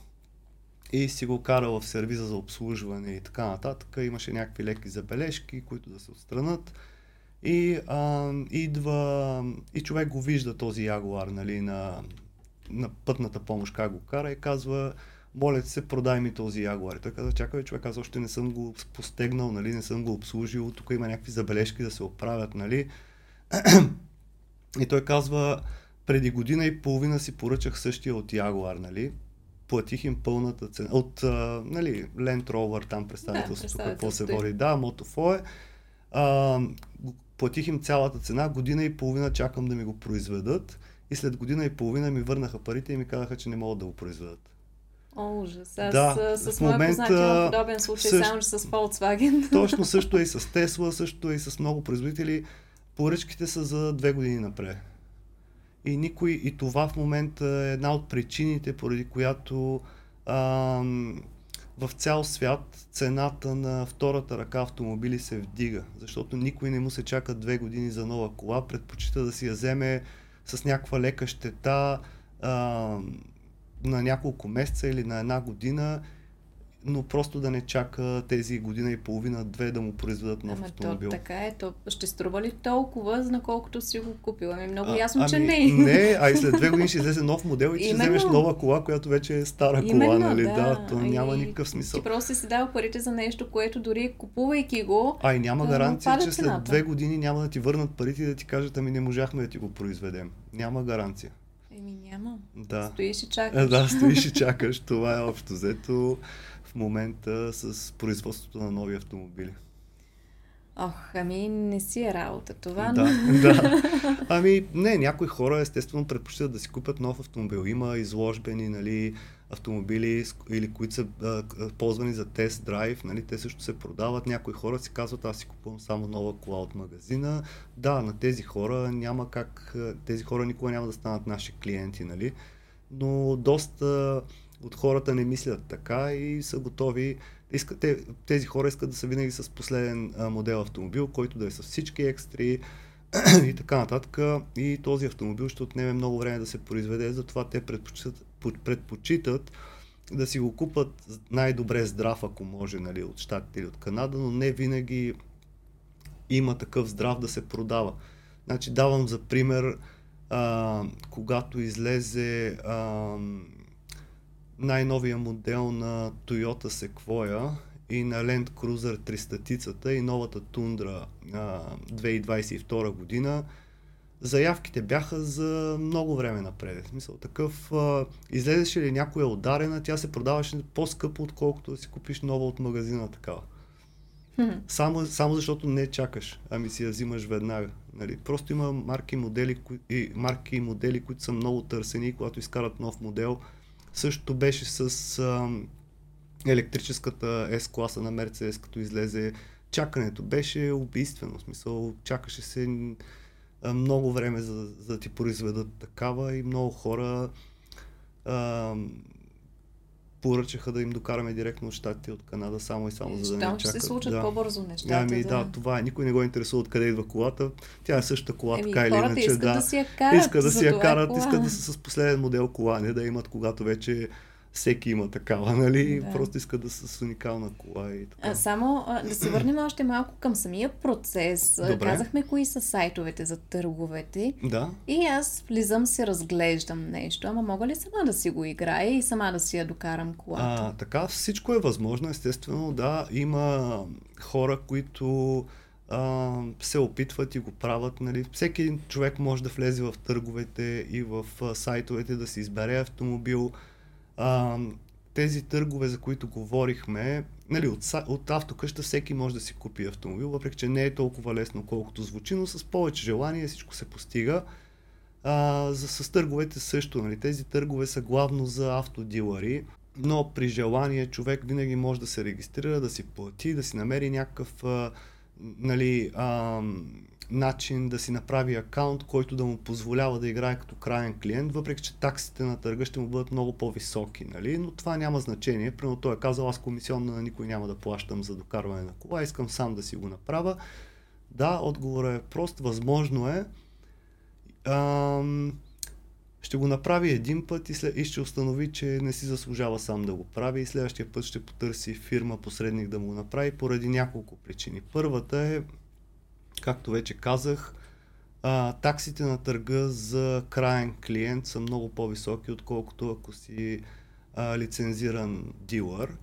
[SPEAKER 1] и си го кара в сервиза за обслужване и така нататък. Имаше някакви леки забележки, които да се отстранат. И ам, идва и човек го вижда този Ягуар нали, на, на пътната помощ как го кара и казва моля ти се, продай ми този Ягуар. И той каза, чакай, човек, аз още не съм го постегнал, нали, не съм го обслужил, тук има някакви забележки да се оправят, нали. И той казва, преди година и половина си поръчах същия от Ягуар, нали. Платих им пълната цена. От, а, нали, Land Rover, там представителството, какво се води. Да, Мотофо е. А, го- платих им цялата цена, година и половина чакам да ми го произведат. И след година и половина ми върнаха парите и ми казаха, че не могат да го произведат.
[SPEAKER 2] О, ужас. Аз
[SPEAKER 1] Да,
[SPEAKER 2] с, с моя
[SPEAKER 1] момента
[SPEAKER 2] познат подобен случай,
[SPEAKER 1] също-
[SPEAKER 2] само че с Volkswagen.
[SPEAKER 1] Точно също е и с Тесла, също е и с много производители. Поръчките са за две години напред. И никой, и това в момента е една от причините, поради която ам, в цял свят цената на втората ръка автомобили се вдига, защото никой не му се чака две години за нова кола, предпочита да си я вземе с някаква лека щета а, на няколко месеца или на една година но просто да не чака тези година и половина, две да му произведат нов
[SPEAKER 2] Ама
[SPEAKER 1] автомобил.
[SPEAKER 2] то така е, то ще струва ли толкова, на колкото си го купил? Ами много
[SPEAKER 1] А,
[SPEAKER 2] ясно,
[SPEAKER 1] ами,
[SPEAKER 2] че не.
[SPEAKER 1] Не, а и след две години ще излезе нов модел и ще
[SPEAKER 2] Именно.
[SPEAKER 1] вземеш нова кола, която вече е стара
[SPEAKER 2] Именно,
[SPEAKER 1] кола, нали?
[SPEAKER 2] да.
[SPEAKER 1] Да, то
[SPEAKER 2] И
[SPEAKER 1] няма никакъв смисъл.
[SPEAKER 2] Ти просто си дал парите за нещо, което дори купувайки го,
[SPEAKER 1] А и няма гаранция, че след две години няма да ти върнат парите и да ти кажат, ами не можахме да ти го произведем. Няма гаранция.
[SPEAKER 2] Еми няма.
[SPEAKER 1] Да.
[SPEAKER 2] Стоиш и чакаш.
[SPEAKER 1] Е, да, стоиш и чакаш. Това е общо взето в момента с производството на нови автомобили.
[SPEAKER 2] Ох, ами не си е работа това, но...
[SPEAKER 1] Да, да. Ами, не, някои хора естествено предпочитат да си купят нов автомобил. Има изложбени, нали, автомобили, или които са а, ползвани за тест драйв, нали, те също се продават. Някои хора си казват, аз си купувам само нова кола от магазина. Да, на тези хора няма как, тези хора никога няма да станат наши клиенти, нали, но доста от хората не мислят така и са готови. Искат, те, тези хора искат да са винаги с последен модел автомобил, който да е с всички екстри и така нататък. И този автомобил ще отнеме много време да се произведе, затова те предпочитат, по- предпочитат да си го купат най-добре здрав, ако може, нали, от Штатите или от Канада, но не винаги има такъв здрав да се продава. Значи давам за пример, а, когато излезе а, най-новия модел на Toyota Sequoia и на Land Cruiser 300-тицата и новата Tundra а, 2022 година, заявките бяха за много време напред. В смисъл такъв, а, излезеше ли някоя ударена, тя се продаваше по-скъпо, отколкото да си купиш нова от магазина такава. Само, само защото не чакаш, ами си я взимаш веднага. Нали? Просто има марки, модели, кои, и, марки и модели, които са много търсени, когато изкарат нов модел. Същото беше с ам, електрическата S-класа на Mercedes, като излезе. Чакането беше убийствено. В смисъл, чакаше се а, много време за, за да ти произведат такава и много хора ам, поръчаха да им докараме директно от Штатите от Канада, само и само за да
[SPEAKER 2] Там
[SPEAKER 1] не
[SPEAKER 2] ще
[SPEAKER 1] чакат.
[SPEAKER 2] се случат
[SPEAKER 1] да.
[SPEAKER 2] по-бързо нещата.
[SPEAKER 1] Ами да, това е. Никой не го интересува откъде идва колата. Тя е същата кола,
[SPEAKER 2] Еми,
[SPEAKER 1] така или иначе.
[SPEAKER 2] искат
[SPEAKER 1] да.
[SPEAKER 2] да си я карат,
[SPEAKER 1] Искат да си я
[SPEAKER 2] е
[SPEAKER 1] карат,
[SPEAKER 2] кола.
[SPEAKER 1] искат да са с последен модел кола, не да имат, когато вече всеки има такава, нали?
[SPEAKER 2] Да.
[SPEAKER 1] Просто искат да са с уникална кола и така.
[SPEAKER 2] А, само а, да се върнем още малко към самия процес.
[SPEAKER 1] Добре.
[SPEAKER 2] Казахме кои са сайтовете за търговете.
[SPEAKER 1] Да,
[SPEAKER 2] И аз влизам, се разглеждам нещо, ама мога ли сама да си го играя и сама да си я докарам колата?
[SPEAKER 1] А, така, всичко е възможно, естествено, да. Има хора, които а, се опитват и го правят. Нали. Всеки човек може да влезе в търговете и в сайтовете да си избере автомобил. А, тези търгове, за които говорихме, нали, от, от автокъща всеки може да си купи автомобил, въпреки че не е толкова лесно, колкото звучи, но с повече желание всичко се постига. А, за, с търговете също. Нали? Тези търгове са главно за автодилъри, но при желание човек винаги може да се регистрира, да си плати, да си намери някакъв а, нали, а, начин да си направи акаунт, който да му позволява да играе като крайен клиент, въпреки че таксите на търга ще му бъдат много по-високи. Нали? Но това няма значение. Примерно той е казал, аз комисионна на никой няма да плащам за докарване на кола, искам сам да си го направя. Да, отговорът е прост, възможно е. Ам, ще го направи един път и, след, и ще установи, че не си заслужава сам да го прави и следващия път ще потърси фирма посредник да му го направи поради няколко причини. Първата е, както вече казах, а, таксите на търга за краен клиент са много по-високи, отколкото ако си а, лицензиран дилър.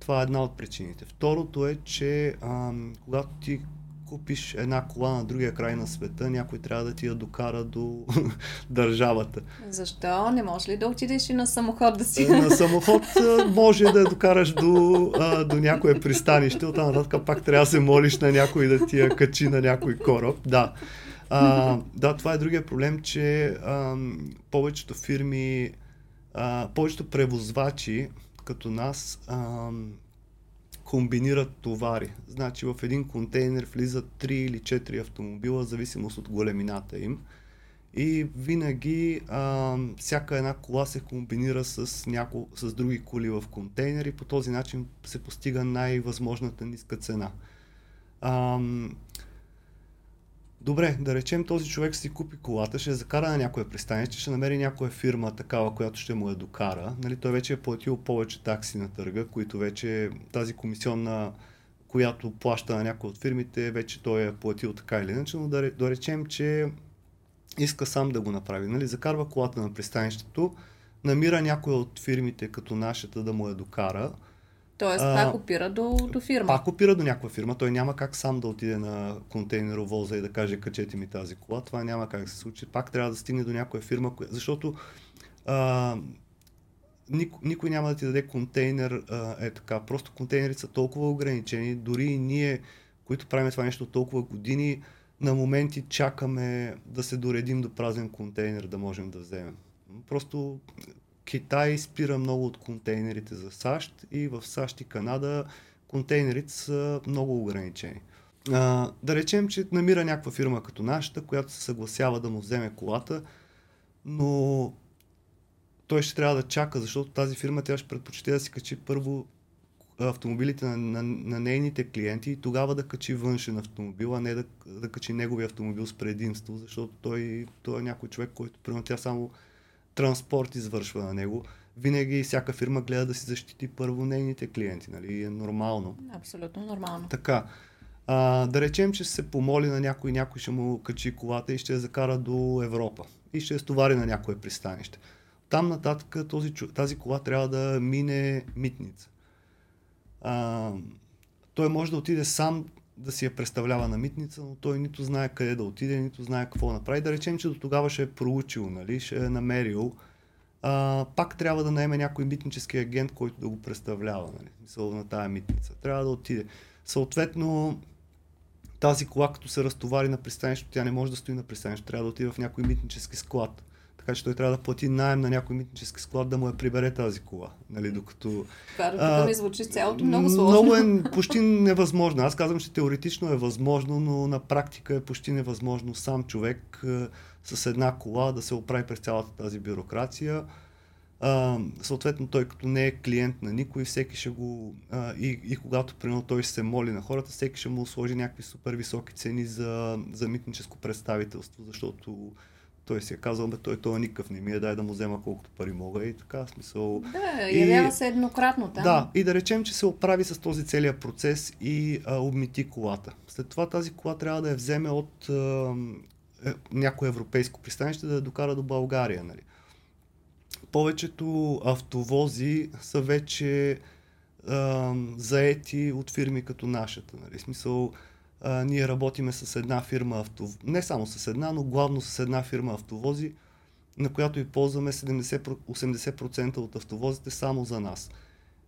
[SPEAKER 1] Това е една от причините. Второто е, че ам, когато ти купиш една кола на другия край на света, някой трябва да ти я докара до държавата.
[SPEAKER 2] Защо? Не можеш ли да отидеш и на самоход да си...
[SPEAKER 1] На самоход а, може да я докараш до, а, до някое пристанище, оттам нататък пак трябва да се молиш на някой да ти я качи на някой кораб. Да. А, да, това е другия проблем, че а, повечето фирми, а, повечето превозвачи, като нас, а, комбинират товари. Значи в един контейнер влизат 3 или 4 автомобила, в зависимост от големината им. И винаги а, всяка една кола се комбинира с, няко, с други коли в контейнери. По този начин се постига най-възможната ниска цена. А, Добре, да речем този човек си купи колата, ще закара на някоя пристанище, ще намери някоя фирма такава, която ще му я докара. Нали, той вече е платил повече такси на търга, които вече тази комисионна, която плаща на някои от фирмите, вече той е платил така или иначе, но да, да речем, че иска сам да го направи. Нали, закарва колата на пристанището, намира някоя от фирмите като нашата да му я докара,
[SPEAKER 2] Тоест, а, пак опира до, до фирма.
[SPEAKER 1] Пак опира до някаква фирма. Той няма как сам да отиде на контейнеровоза и да каже качете ми тази кола. Това няма как да се случи. Пак трябва да стигне до някоя фирма, коя... защото а, никой, никой няма да ти даде контейнер а, е така. Просто контейнерите са толкова ограничени. Дори и ние, които правим това нещо толкова години, на моменти чакаме да се доредим до празен контейнер, да можем да вземем. Просто Китай спира много от контейнерите за САЩ и в САЩ и Канада контейнерите са много ограничени. А, да речем, че намира някаква фирма като нашата, която се съгласява да му вземе колата, но той ще трябва да чака, защото тази фирма тя ще предпочете да си качи първо автомобилите на, на, на нейните клиенти и тогава да качи външен автомобил, а не да, да качи неговия автомобил с предимство, защото той, той е някой човек, който примерно тя само транспорт извършва на него. Винаги всяка фирма гледа да си защити първо нейните клиенти, нали? Е нормално.
[SPEAKER 2] Абсолютно нормално.
[SPEAKER 1] Така. А, да речем, че се помоли на някой, някой ще му качи колата и ще я закара до Европа и ще я стовари на някое пристанище. Там нататък този, тази кола трябва да мине митница. А, той може да отиде сам да си я представлява на митница, но той нито знае къде да отиде, нито знае какво направи. Да речем, че до тогава ще е проучил, нали, ще е намерил. А, пак трябва да наеме някой митнически агент, който да го представлява, нали, мисъл на тая митница. Трябва да отиде. Съответно, тази кола, като се разтовари на пристанището, тя не може да стои на пристанището, трябва да отиде в някой митнически склад. Така че той трябва да плати найем на някой митнически склад да му я прибере тази кола. Нали, докато,
[SPEAKER 2] Това тук ми звучи цялото много сложно.
[SPEAKER 1] Много е почти невъзможно. Аз казвам, че теоретично е възможно, но на практика е почти невъзможно сам човек а, с една кола да се оправи през цялата тази бюрокрация. А, съответно, той като не е клиент на никой, всеки ще го. А, и, и когато примерно той ще се моли на хората, всеки ще му сложи някакви супер високи цени за, за митническо представителство, защото той си е казал, бе, той, той никакъв не ми е, дай да му взема колкото пари мога и така, смисъл.
[SPEAKER 2] Да, явява и, се еднократно там.
[SPEAKER 1] Да, и да речем, че се оправи с този целият процес и а, обмити колата. След това тази кола трябва да я вземе от а, е, някое европейско пристанище да я докара до България. Нали. Повечето автовози са вече а, заети от фирми като нашата. Нали. Смисъл, а, ние работиме с една фирма автовози, не само с една, но главно с една фирма автовози, на която и ползваме 70-80% от автовозите само за нас.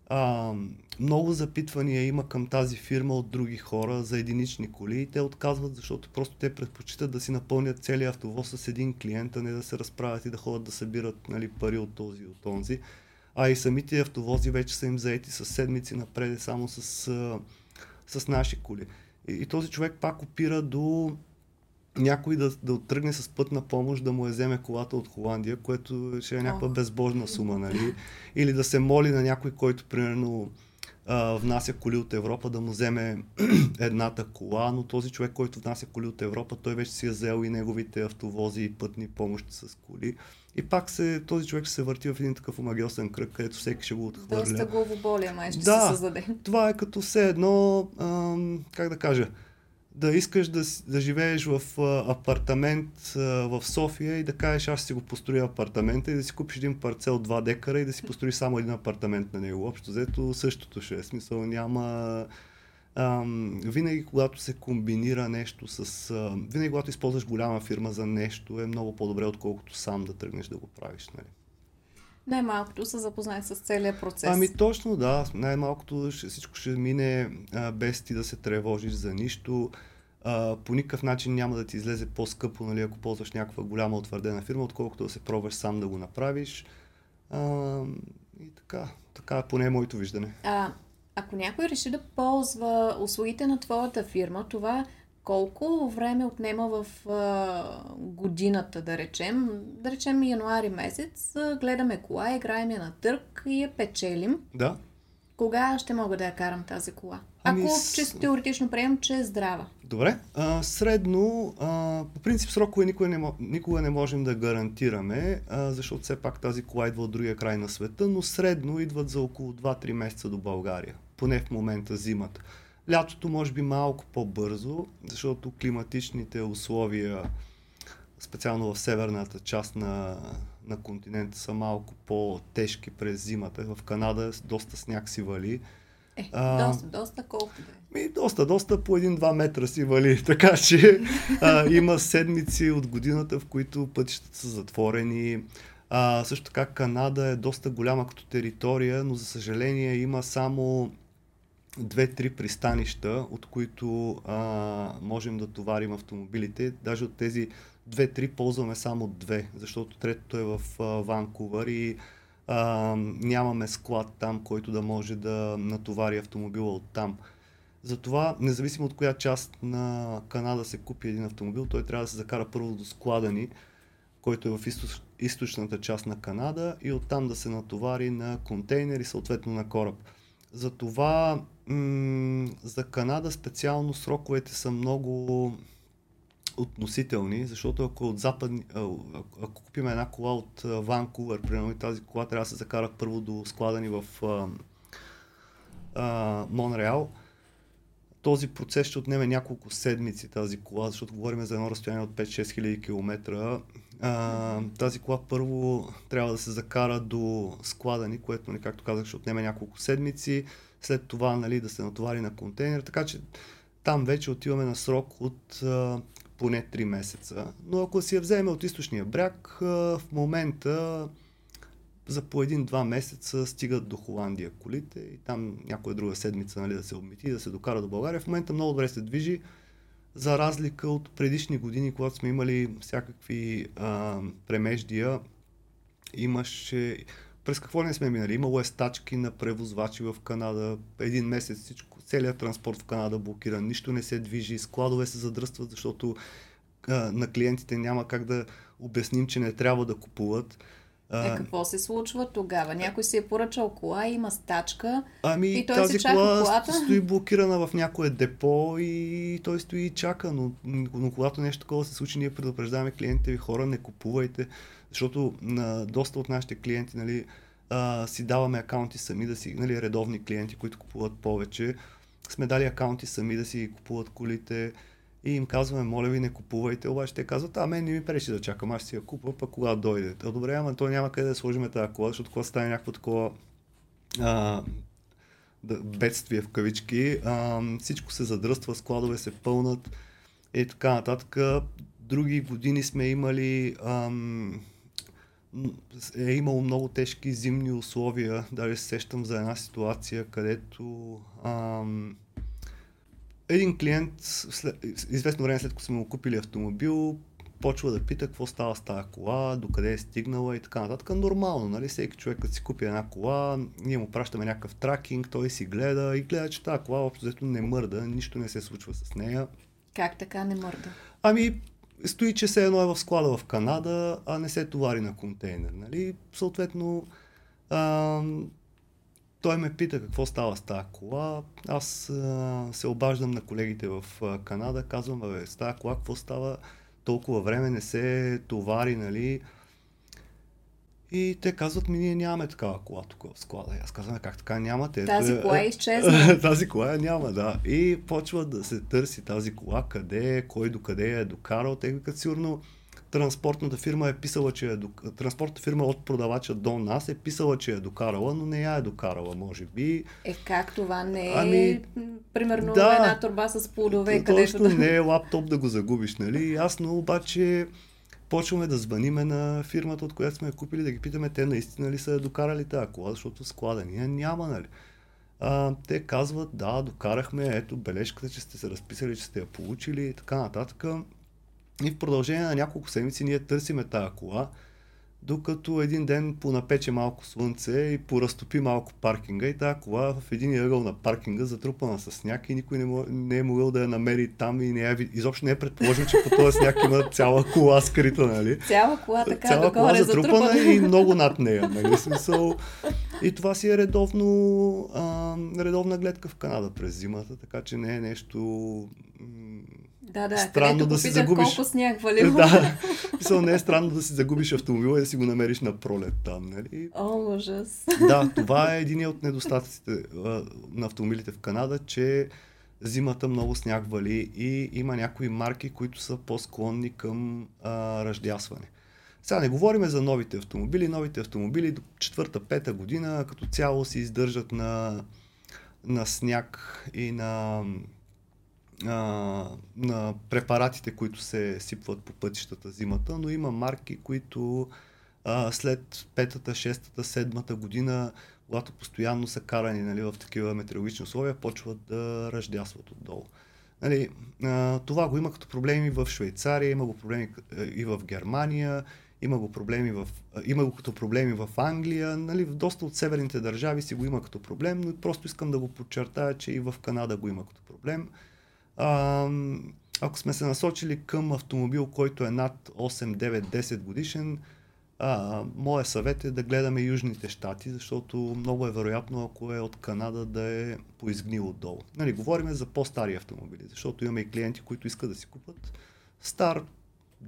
[SPEAKER 1] А, много запитвания има към тази фирма от други хора за единични коли и те отказват, защото просто те предпочитат да си напълнят целият автовоз с един клиент, а не да се разправят и да ходят да събират нали, пари от този и от този. А и самите автовози вече са им заети с седмици напред само с, с наши коли. И, и този човек пак опира до някой да, да тръгне с пътна помощ да му я вземе колата от Холандия, което ще е някаква безбожна сума, нали? Или да се моли на някой, който примерно а, внася коли от Европа, да му вземе едната кола, но този човек, който внася коли от Европа, той вече си е взел и неговите автовози и пътни помощи с коли. И пак се, този човек ще се върти в един такъв омагиосен кръг, където всеки ще го отхвърля.
[SPEAKER 2] Доста главоболие май ще
[SPEAKER 1] да,
[SPEAKER 2] се създаде.
[SPEAKER 1] това е като все едно, ам, как да кажа, да искаш да, да живееш в а, апартамент а, в София и да кажеш аз си го построя апартамента и да си купиш един парцел 2 декара и да си построиш само един апартамент на него. Общо взето същото ще е. Смисъл няма... Ам, винаги когато се комбинира нещо с... А, винаги когато използваш голяма фирма за нещо е много по-добре, отколкото сам да тръгнеш да го правиш. Нали?
[SPEAKER 2] Най-малкото са запознати с целият процес.
[SPEAKER 1] Ами точно да, най-малкото всичко ще мине а, без ти да се тревожиш за нищо. А, по никакъв начин няма да ти излезе по-скъпо, нали, ако ползваш някаква голяма утвърдена фирма, отколкото да се пробваш сам да го направиш. А, и така, така поне е моето виждане.
[SPEAKER 2] А, ако някой реши да ползва услугите на твоята фирма, това колко време отнема в а, годината, да речем. Да речем януари месец, а, гледаме кола, играем я на търг и я печелим.
[SPEAKER 1] Да.
[SPEAKER 2] Кога ще мога да я карам тази кола? Ако
[SPEAKER 1] Ами,
[SPEAKER 2] ами,
[SPEAKER 1] с-
[SPEAKER 2] чисто теоретично приемам, че е здрава.
[SPEAKER 1] Добре. А, средно, а, по принцип срокове никога не, никога не можем да гарантираме, а, защото все пак тази кола идва от другия край на света, но средно идват за около 2-3 месеца до България. Поне в момента зимата. Лятото може би малко по-бързо, защото климатичните условия, специално в северната част на, на континента, са малко по-тежки през зимата. В Канада доста сняг си вали.
[SPEAKER 2] Е,
[SPEAKER 1] А,
[SPEAKER 2] доста, доста колко да е.
[SPEAKER 1] Доста, доста по един-два метра си вали. Така че а, има седмици от годината, в които пътищата са затворени. А, също така Канада е доста голяма като територия, но за съжаление има само две-три пристанища, от които а, можем да товарим автомобилите. Даже от тези две-три ползваме само две, защото третото е в а, Ванкувър и а, нямаме склад там, който да може да натовари автомобила от там. Затова, независимо от коя част на Канада се купи един автомобил, той трябва да се закара първо до склада ни, който е в източ, източната част на Канада и оттам да се натовари на контейнер и съответно на кораб. Затова за Канада специално сроковете са много относителни, защото ако от западни, а, ако, купим една кола от Ванкувър, примерно и тази кола трябва да се закара първо до склада ни в Монреал, този процес ще отнеме няколко седмици тази кола, защото говорим за едно разстояние от 5-6 хиляди километра. А, тази кола първо трябва да се закара до склада ни, което, нали, както казах, ще отнеме няколко седмици. След това нали, да се натовари на контейнер, така че там вече отиваме на срок от а, поне 3 месеца. Но ако си я вземе от източния бряг, а, в момента за по един-два месеца стигат до Холандия колите и там някоя друга седмица нали, да се обмити да се докара до България. В момента много добре се движи, за разлика от предишни години, когато сме имали всякакви а, премеждия, имаше... През какво не сме минали? Имало е стачки на превозвачи в Канада. Един месец всичко, целият транспорт в Канада блокиран, нищо не се движи, складове се задръстват, защото а, на клиентите няма как да обясним, че не трябва да купуват.
[SPEAKER 2] Е, какво се случва тогава? Някой си е поръчал кола, има стачка.
[SPEAKER 1] Ами
[SPEAKER 2] И той
[SPEAKER 1] тази
[SPEAKER 2] си чака
[SPEAKER 1] кола
[SPEAKER 2] колата?
[SPEAKER 1] стои блокирана в някое депо и той стои и чака, но, но когато нещо такова се случи, ние предупреждаваме клиентите ви, хора, не купувайте, защото на доста от нашите клиенти, нали, а, си даваме акаунти сами да си, нали, редовни клиенти, които купуват повече, сме дали акаунти сами да си купуват колите и им казваме, моля ви, не купувайте, обаче те казват, а мен не ми пречи да чакам, аз ще си я купа, пък кога дойде. А, добре, ама то няма къде да сложим тази кола, защото когато стане някакво такова а, да, бедствие в кавички, а, всичко се задръства, складове се пълнат и така нататък. Други години сме имали ам, е имало много тежки зимни условия. Даже се сещам за една ситуация, където ам, един клиент, след, известно време след като сме му купили автомобил, почва да пита какво става с тази кола, докъде е стигнала и така нататък. Нормално, нали? Всеки човек, като си купи една кола, ние му пращаме някакъв тракинг, той си гледа и гледа, че тази кола общо взето не мърда, нищо не се случва с нея.
[SPEAKER 2] Как така не мърда?
[SPEAKER 1] Ами, стои, че се едно е в склада в Канада, а не се товари на контейнер, нали? Съответно, ам, той ме пита какво става с тази кола. Аз а, се обаждам на колегите в а, Канада, казвам, бе, с тази кола какво става? Толкова време не се товари, нали? И те казват ми, ние нямаме такава кола тук в склада. И аз казвам, как така нямате?
[SPEAKER 2] Тази
[SPEAKER 1] е-
[SPEAKER 2] кола е изчезна.
[SPEAKER 1] тази кола няма, да. И почва да се търси тази кола, къде е, кой докъде я е докарал. Те викат сигурно транспортната фирма е писала, че е транспортната фирма от продавача до нас е писала, че е докарала, но не я е докарала, може би.
[SPEAKER 2] Е, как това не е,
[SPEAKER 1] Ами,
[SPEAKER 2] примерно,
[SPEAKER 1] да.
[SPEAKER 2] една турба с плодове, където
[SPEAKER 1] Точно не е лаптоп да го загубиш, нали? Ясно, обаче почваме да звъниме на фирмата, от която сме я купили, да ги питаме те наистина ли са я докарали тази кола, защото склада ние няма, нали? А, те казват, да, докарахме, ето бележката, че сте се разписали, че сте я получили и така нататък. И в продължение на няколко седмици ние търсиме тази кола. докато един ден понапече малко слънце и поразтопи малко паркинга и тази кола в един ъгъл на паркинга затрупана с сняг и никой не, мо, не е могъл да я намери там и не е, изобщо не е предположил, че по този сняг има цяла кола скрита, нали?
[SPEAKER 2] Цяла кола така
[SPEAKER 1] цяла
[SPEAKER 2] догоре
[SPEAKER 1] кола затрупана
[SPEAKER 2] затрупана.
[SPEAKER 1] и много над нея, нали? Смисъл. И това си е редовно, а, редовна гледка в Канада през зимата, така че не е нещо
[SPEAKER 2] Да, да,
[SPEAKER 1] Странно да си загубиш.
[SPEAKER 2] колко сняг валило.
[SPEAKER 1] да, мисъл, не е странно да си загубиш автомобила и да си го намериш на пролет там, нали?
[SPEAKER 2] О, ужас.
[SPEAKER 1] Да, това е един от недостатъците а, на автомобилите в Канада, че зимата много сняг вали и има някои марки, които са по-склонни към а, ръждясване. Сега не говорим за новите автомобили. Новите автомобили до четвърта-пета година като цяло се издържат на, на сняг и на, а, на препаратите, които се сипват по пътищата зимата, но има марки, които а, след петата, шестата, седмата година, когато постоянно са карани нали, в такива метеорологични условия, почват да ръждясват отдолу. Нали, а, това го има като проблеми в Швейцария, има го проблеми и в Германия, има го, проблеми в, има го като проблеми в Англия, нали, в доста от северните държави си го има като проблем, но просто искам да го подчертая, че и в Канада го има като проблем. Ако сме се насочили към автомобил, който е над 8, 9, 10 годишен, а, моя съвет е да гледаме Южните щати, защото много е вероятно, ако е от Канада, да е поизгнил отдолу. Нали, говорим за по-стари автомобили, защото имаме и клиенти, които искат да си купат стар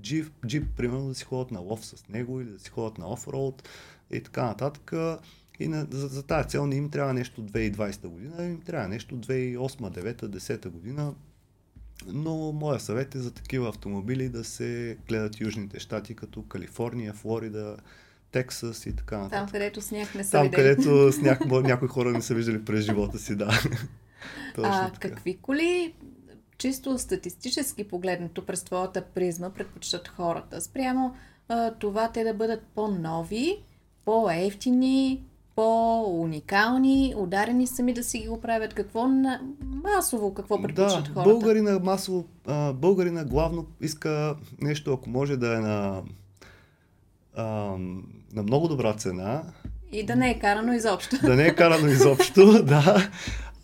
[SPEAKER 1] джип, джип, примерно да си ходят на лов с него или да си ходят на офроуд и така нататък. И на, за, за тази цел не им трябва нещо 2020 година, им трябва нещо 2008, 2009, 2010 година. Но моя съвет е за такива автомобили да се гледат южните щати, като Калифорния, Флорида, Тексас и така нататък.
[SPEAKER 2] Там, където сняг не са
[SPEAKER 1] Там,
[SPEAKER 2] видели.
[SPEAKER 1] където сняг, някои хора не са виждали през живота си, да. Точно
[SPEAKER 2] А
[SPEAKER 1] така.
[SPEAKER 2] какви коли, чисто статистически погледнато през твоята призма, предпочитат хората? Спрямо а, това те да бъдат по-нови, по-ефтини, по-уникални, ударени сами да си ги оправят. Какво на... масово, какво предпочитат
[SPEAKER 1] Да,
[SPEAKER 2] хората?
[SPEAKER 1] българина масово, а, българина главно иска нещо, ако може да е на, а, на много добра цена,
[SPEAKER 2] И да не е карано изобщо.
[SPEAKER 1] да не е карано изобщо, да.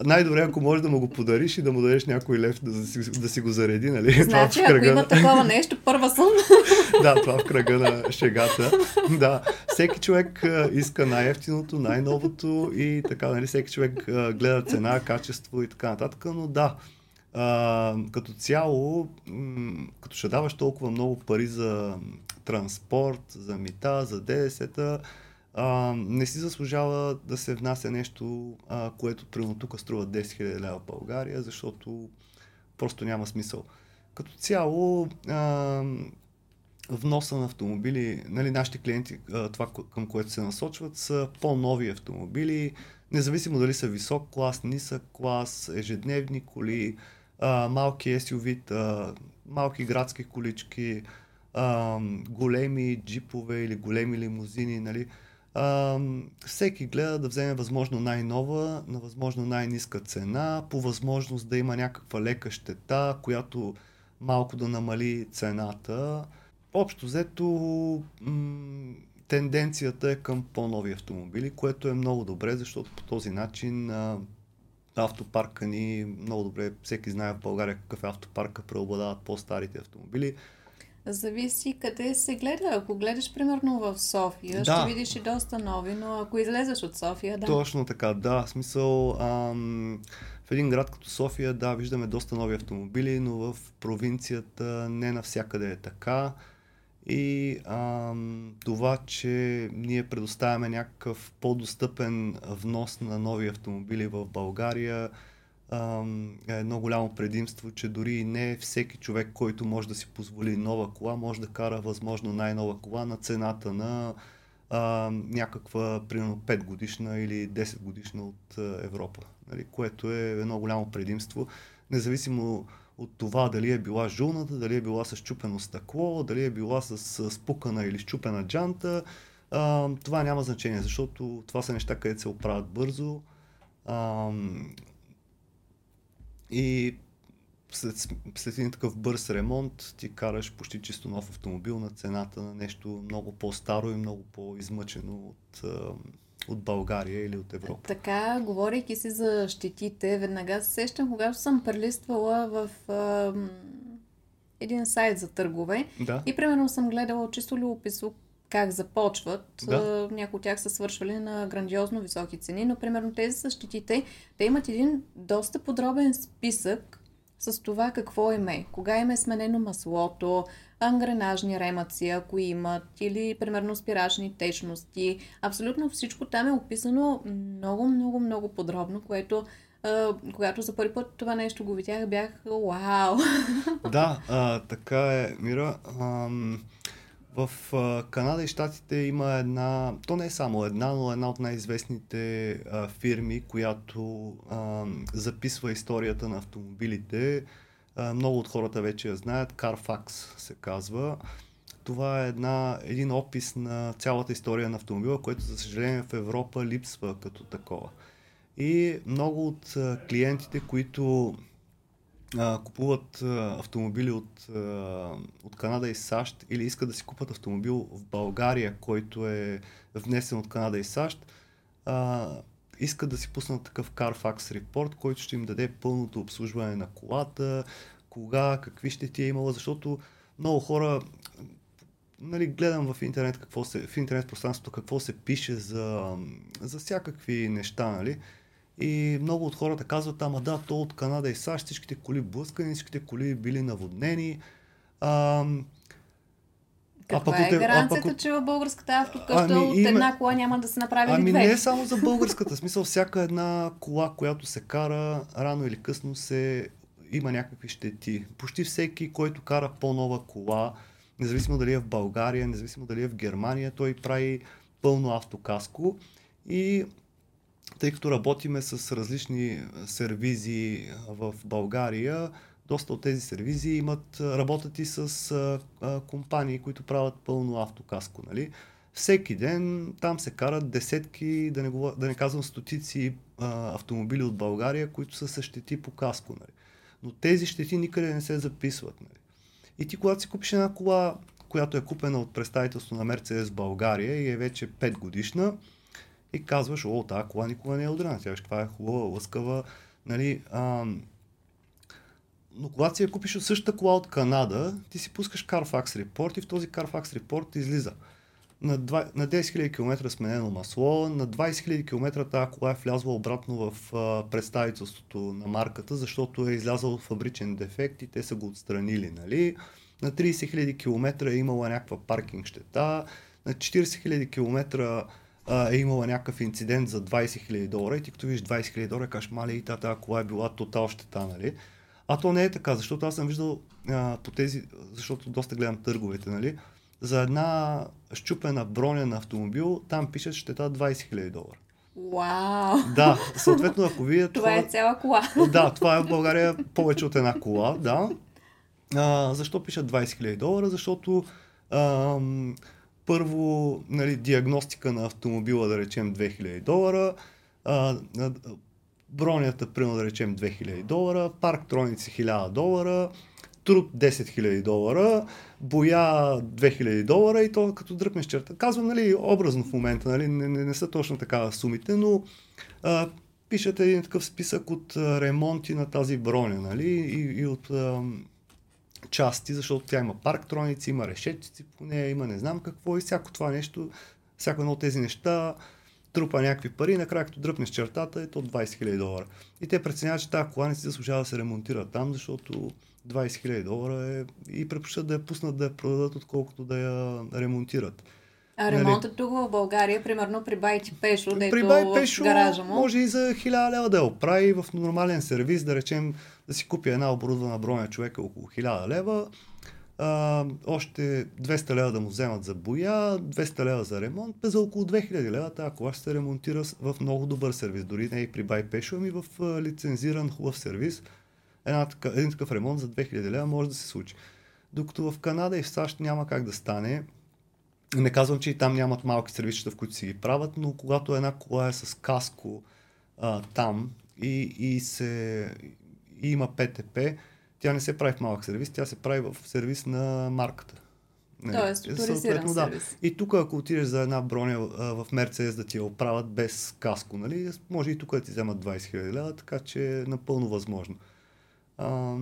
[SPEAKER 1] Най-добре, ако може да му го подариш и да му дадеш някой лев да си, да си го зареди, нали?
[SPEAKER 2] Значи, ако има такова нещо, първа съм.
[SPEAKER 1] да, това в кръга на шегата. Да, всеки човек иска най-ефтиното, най-новото и така, нали, всеки човек гледа цена, качество и така нататък, но да, като цяло, като ще даваш толкова много пари за транспорт, за мита, за ДДС-та, не си заслужава да се внася нещо, което примерно тук струва 10 000 лева в България, защото просто няма смисъл. Като цяло, вноса на автомобили, нали, нашите клиенти, това към което се насочват, са по-нови автомобили, независимо дали са висок клас, нисък клас, ежедневни коли, малки SUV-та, малки градски колички, големи джипове или големи лимузини, нали. Всеки гледа да вземе възможно най-нова, на възможно най-ниска цена, по възможност да има някаква лека щета, която малко да намали цената. Общо взето м- тенденцията е към по-нови автомобили, което е много добре, защото по този начин а, автопарка ни много добре, всеки знае в България какъв е автопарка, преобладават по-старите автомобили.
[SPEAKER 2] Зависи къде се гледа. Ако гледаш примерно в София,
[SPEAKER 1] Да.
[SPEAKER 2] ще видиш и доста нови, но ако излезеш от София, да.
[SPEAKER 1] Точно така, да. В смисъл, ам, в един град като София, да, виждаме доста нови автомобили, но в провинцията не навсякъде е така. И ам, това, че ние предоставяме някакъв по-достъпен внос на нови автомобили в България, ам, е едно голямо предимство, че дори не всеки човек, който може да си позволи нова кола, може да кара възможно най-нова кола на цената на а, някаква, примерно 5 годишна или 10 годишна от а, Европа, нали, което е едно голямо предимство, независимо от това дали е била жулната, дали е била с чупено стъкло, дали е била с, с спукана или щупена джанта, а, това няма значение, защото това са неща, където се оправят бързо. А, и след, след един такъв бърз ремонт ти караш почти чисто нов автомобил на цената на нещо много по-старо и много по-измъчено от, от България или от Европа.
[SPEAKER 2] Така, говорейки си за щетите, веднага се сещам, когато съм прелиствала в а, един сайт за търгове
[SPEAKER 1] Да.
[SPEAKER 2] и примерно съм гледала чисто любопитство как започват.
[SPEAKER 1] Да.
[SPEAKER 2] Някои от тях са свършвали на грандиозно високи цени, но примерно тези са щетите, те имат един доста подробен списък с това какво им е, кога им е сменено маслото, ангренажни ремъци, ако имат, или примерно спирачни течности. Абсолютно всичко там е описано много, много, много подробно, което а, когато за първи път това нещо го видях, бях вау!
[SPEAKER 1] Да, а, така е, Мира. Ам, в а, Канада и Штатите има една, то не е само една, но една от най-известните а, фирми, която а, записва историята на автомобилите. Много от хората вече я знаят. Carfax се казва. Това е една, един опис на цялата история на автомобила, което за съжаление в Европа липсва като такова. И много от клиентите, които а, купуват а, автомобили от, а, от Канада и САЩ или искат да си купат автомобил в България, който е внесен от Канада и САЩ, а, искат да си пуснат такъв Carfax репорт, който ще им даде пълното обслужване на колата, кога, какви ще ти е имала, защото много хора нали, гледам в интернет, какво се, в интернет пространството какво се пише за, за всякакви неща, нали? И много от хората казват, ама да, то от Канада и САЩ всичките коли блъскани, всичките коли били наводнени. А,
[SPEAKER 2] Каква
[SPEAKER 1] пък
[SPEAKER 2] е
[SPEAKER 1] е- а
[SPEAKER 2] гаранцията,
[SPEAKER 1] пък от-
[SPEAKER 2] че в българската автокъща
[SPEAKER 1] Ами,
[SPEAKER 2] от
[SPEAKER 1] има-
[SPEAKER 2] една кола няма да се направи
[SPEAKER 1] Ами
[SPEAKER 2] две?
[SPEAKER 1] не е само за българската. Смисъл, всяка една кола, която се кара, рано или късно се има някакви щети. Почти всеки, който кара по-нова кола, независимо дали е в България, независимо дали е в Германия, той прави пълно автокаско. И тъй като работиме с различни сервизи в България, доста от тези сервизи имат, работят и с а, а, компании, които правят пълно автокаско. Нали? Всеки ден там се карат десетки, да не, говоря, да не казвам стотици а, автомобили от България, които са с щети по каско. Нали? Но тези щети никъде не се записват. Нали? И ти, когато си купиш една кола, която е купена от представителство на Мерцедес България и е вече 5 годишна, и казваш, о, тази кола никога не е удрена. Тя каква е хубава, лъскава. Нали, ам, но когато си я купиш от същата кола от Канада, ти си пускаш Carfax репорт и в този Carfax репорт излиза. На, 2, на 10 000 км сменено масло, на 20 000 км тази кола е влязла обратно в а, представителството на марката, защото е излязъл фабричен дефект и те са го отстранили. Нали? На 30 000 км е имала някаква паркинг щета, на 40 000 км а, е имала някакъв инцидент за 20 000 долара и ти като видиш 20 000 долара, кажеш, мале и тази кола е била тотал щета, нали? А то не е така, защото аз съм виждал а, по тези, защото доста гледам търговете, нали? За една щупена броня на автомобил, там пише щета 20 000 долара.
[SPEAKER 2] Вау!
[SPEAKER 1] Да, съответно, ако вие
[SPEAKER 2] Това е цяла кола.
[SPEAKER 1] да, това е в България повече от една кола, да. А, защо пишат 20 000 долара? Защото ам, първо, нали, диагностика на автомобила, да речем 2000 долара, а, а, бронята, примерно да речем 2000 долара, парктроници 1000 долара, труд 10 000 долара, боя 2000 долара и то като дръпнеш черта. Казвам, нали, образно в момента, нали, не, не, не са точно така сумите, но а, пишете един такъв списък от а, ремонти на тази броня, нали, и, и от а, части, защото тя има парктроници, има решетчици по нея, има не знам какво и всяко това нещо, всяко едно от тези неща трупа някакви пари и накрая като дръпнеш чертата е то 20 000 долара. И те преценяват, че тази кола не си заслужава да се ремонтира там, защото 20 000 долара е и предпочитат да я пуснат да я продадат, отколкото да я ремонтират.
[SPEAKER 2] А ремонтът тук в България, примерно при Байти Пешо, дето
[SPEAKER 1] При Бай Пешо
[SPEAKER 2] гаража му.
[SPEAKER 1] може и за 1000 лева да я оправи в нормален сервис, да речем да си купи една оборудвана броня човека около 1000 лева, а, още 200 лева да му вземат за боя, 200 лева за ремонт, за около 2000 лева тази кола ще се ремонтира в много добър сервис, дори не и при Бай Пешо, ами в а, лицензиран хубав сервис. Една, така, един такъв ремонт за 2000 лева може да се случи. Докато в Канада и в САЩ няма как да стане. Не казвам, че и там нямат малки сервисчета, в които си ги правят, но когато една кола е с каско а, там и, и, се, и има ПТП, тя не се прави в малък сервис, тя се прави в сервис на марката.
[SPEAKER 2] Нали? Тоест, авторизиран да. сервис.
[SPEAKER 1] И тук, ако отидеш за една броня в Мерцедес да ти я оправят без каско, нали, може и тук да ти вземат 20 000 лева, така че е напълно възможно. А,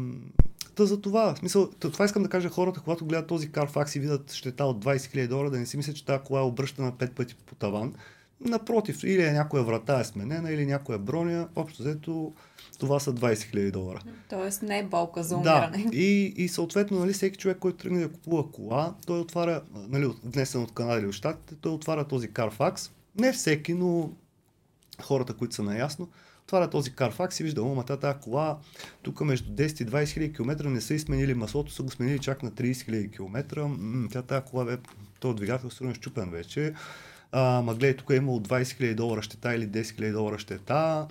[SPEAKER 1] Та за това, в смисъл, това искам да кажа хората, когато гледат този Carfax и видят щета от 20 000 долара, да не си мислят, че тази кола е обръщана 5 пъти по таван. Напротив, или е някоя врата е сменена, или някоя броня, общо взето това са 20 000 долара.
[SPEAKER 2] Тоест не е болка за умиране.
[SPEAKER 1] Да, и, и съответно, нали, всеки човек, който тръгне да купува кола, той отваря, нали, внесен от Канада или от Штатите, той отваря този Carfax. Не всеки, но хората, които са наясно, отваря този Carfax и вижда, ама тази кола тук между 10 и 20 хиляди км не са изменили маслото, са го сменили чак на 30 хиляди км. тя тази кола бе, този двигател е щупен вече. А, ма гледай, тук е имало 20 000 долара щета или 10 000 долара щета.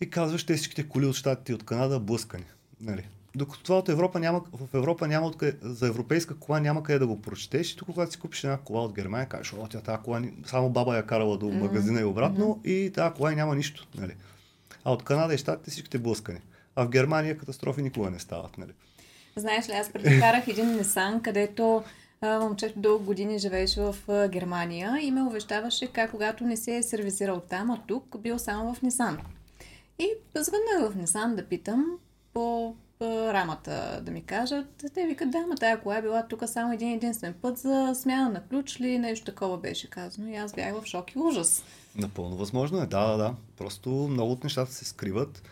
[SPEAKER 1] И казваш, те всичките коли от щатите и от Канада блъскани. Нали? Докато това от Европа няма, в Европа няма откъде, за европейска кола няма къде да го прочетеш. И тук, когато си купиш една кола от Германия, кажеш, о, тя тази кола, само баба я карала до магазина и обратно mm-hmm. и тази кола няма нищо. Нали? А от Канада и щатите всичките блъскани. А в Германия катастрофи никога не стават. Нали?
[SPEAKER 2] Знаеш ли, аз преди карах един Nissan, където момчето дълго години живееше в Германия и ме увещаваше как когато не се е сервизирал там, а тук бил само в Nissan. И звъннах в Nissan да питам по рамата да ми кажат. Те викат, да, ма тая кола е била тук само един единствен път за смяна на ключ ли, нещо такова беше казано. И аз бях в шок и ужас.
[SPEAKER 1] Напълно възможно е, да, да, да. Просто много от нещата се скриват.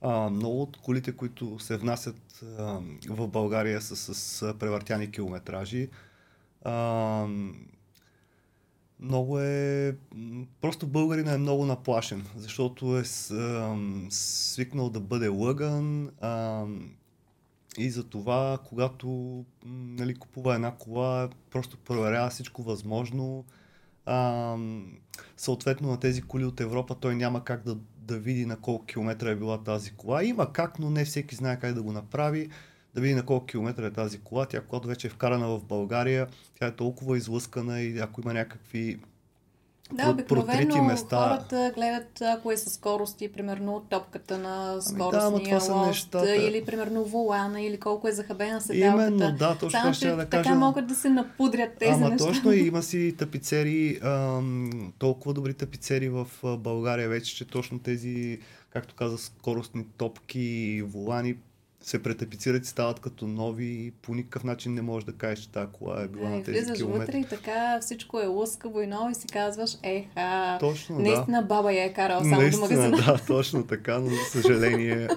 [SPEAKER 1] А, много от колите, които се внасят а, в България са с, с превъртяни километражи. А, много е... Просто българина е много наплашен, защото е свикнал да бъде лъган а, и за това, когато нали, купува една кола, просто проверява всичко възможно. А, съответно на тези коли от Европа той няма как да, да види на колко километра е била тази кола. Има как, но не всеки знае как да го направи да види на колко километра е тази кола. Тя, когато вече е вкарана в България, тя е толкова излъскана и ако има някакви
[SPEAKER 2] да, обикновено места. хората гледат, ако е със скорости, примерно топката на скоростния ами да, лост, нещата... или примерно волана, или колко е захабена седалката.
[SPEAKER 1] Именно, да, точно
[SPEAKER 2] Само,
[SPEAKER 1] ще да
[SPEAKER 2] кажа. Така могат да се напудрят тези
[SPEAKER 1] Ама
[SPEAKER 2] неща.
[SPEAKER 1] точно има си тапицери, ам, толкова добри тапицери в България вече, че точно тези, както каза, скоростни топки, волани, се претапицират и стават като нови и по никакъв начин не можеш да кажеш, че тази кола е била
[SPEAKER 2] да,
[SPEAKER 1] на тези
[SPEAKER 2] влизаш
[SPEAKER 1] километри.
[SPEAKER 2] вътре и така всичко е лъскаво и ново и си казваш, еха,
[SPEAKER 1] точно,
[SPEAKER 2] наистина
[SPEAKER 1] да.
[SPEAKER 2] баба я е карала само наистина, до магазина.
[SPEAKER 1] да, точно така, но за съжаление.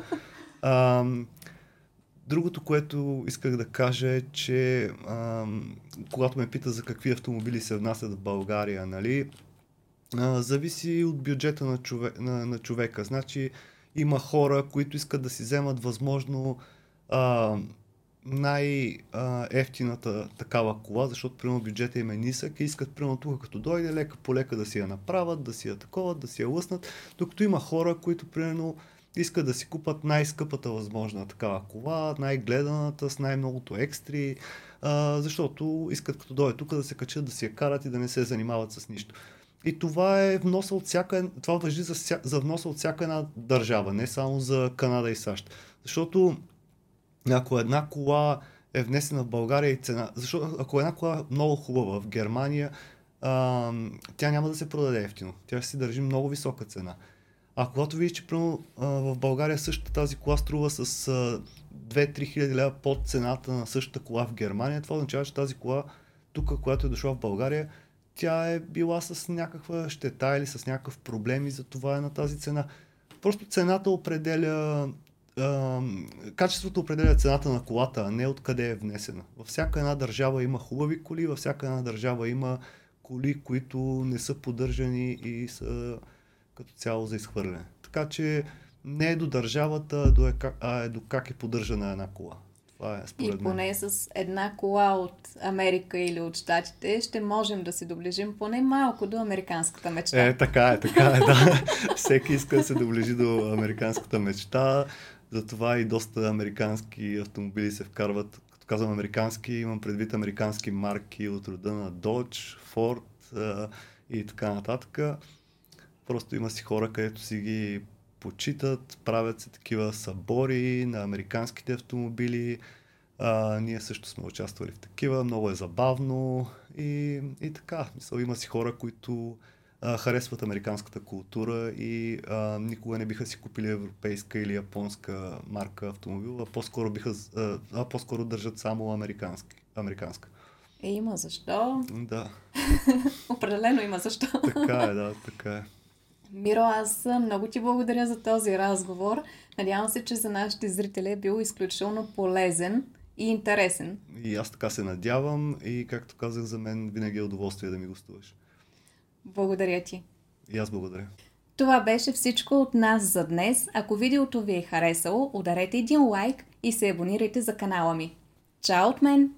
[SPEAKER 1] а, другото, което исках да кажа е, че а, когато ме пита за какви автомобили се внасят в България, нали, а, зависи от бюджета на, чове, на, на човека. Значи, има хора, които искат да си вземат възможно а, най-ефтината такава кола, защото примерно бюджета им е нисък и искат примерно тук като дойде лека по лека да си я направят, да си я таковат, да си я лъснат, докато има хора, които примерно искат да си купат най-скъпата възможна такава кола, най-гледаната, с най-многото екстри, а, защото искат като дойде тук да се качат, да си я карат и да не се занимават с нищо. И това е вноса от всяка, това въжи за, за вноса от всяка една държава, не само за Канада и САЩ. Защото ако една кола е внесена в България и цена, защото ако една кола е много хубава в Германия, а, тя няма да се продаде ефтино. Тя ще си държи много висока цена. А когато видиш, че примерно, в България същата тази кола струва с 2-3 хиляди лева под цената на същата кола в Германия, това означава, че тази кола тук, която е дошла в България, тя е била с някаква щета или с някакъв проблем и затова е на тази цена. Просто цената определя а, качеството определя цената на колата, а не откъде е внесена. Във всяка една държава има хубави коли, във всяка една държава има коли, които не са поддържани и са като цяло за изхвърляне. Така че не е до държавата, а е до как е поддържана една кола. Това е според
[SPEAKER 2] И поне мен. с една кола от Америка или от Штатите ще можем да се доближим поне малко до американската мечта.
[SPEAKER 1] Е, така е, така е, да. Всеки иска да се доближи до американската мечта. Затова и доста американски автомобили се вкарват. Като казвам американски, имам предвид американски марки от рода на Dodge, Ford и така нататък. Просто има си хора, където си ги почитат, правят се такива събори на американските автомобили. А, ние също сме участвали в такива, много е забавно и, и така. Мисъл, има си хора, които а, харесват американската култура и а, никога не биха си купили европейска или японска марка автомобил, а по-скоро, биха, а, а по-скоро държат само американски, американска.
[SPEAKER 2] Е, има защо.
[SPEAKER 1] Да.
[SPEAKER 2] Определено има защо.
[SPEAKER 1] Така е, да, така е.
[SPEAKER 2] Миро, аз много ти благодаря за този разговор. Надявам се, че за нашите зрители е бил изключително полезен и интересен.
[SPEAKER 1] И аз така се надявам и както казах, за мен винаги е удоволствие да ми гостуваш.
[SPEAKER 2] Благодаря ти.
[SPEAKER 1] И аз благодаря.
[SPEAKER 2] Това беше всичко от нас за днес. Ако видеото ви е харесало, ударете един лайк и се абонирайте за канала ми. Чао от мен!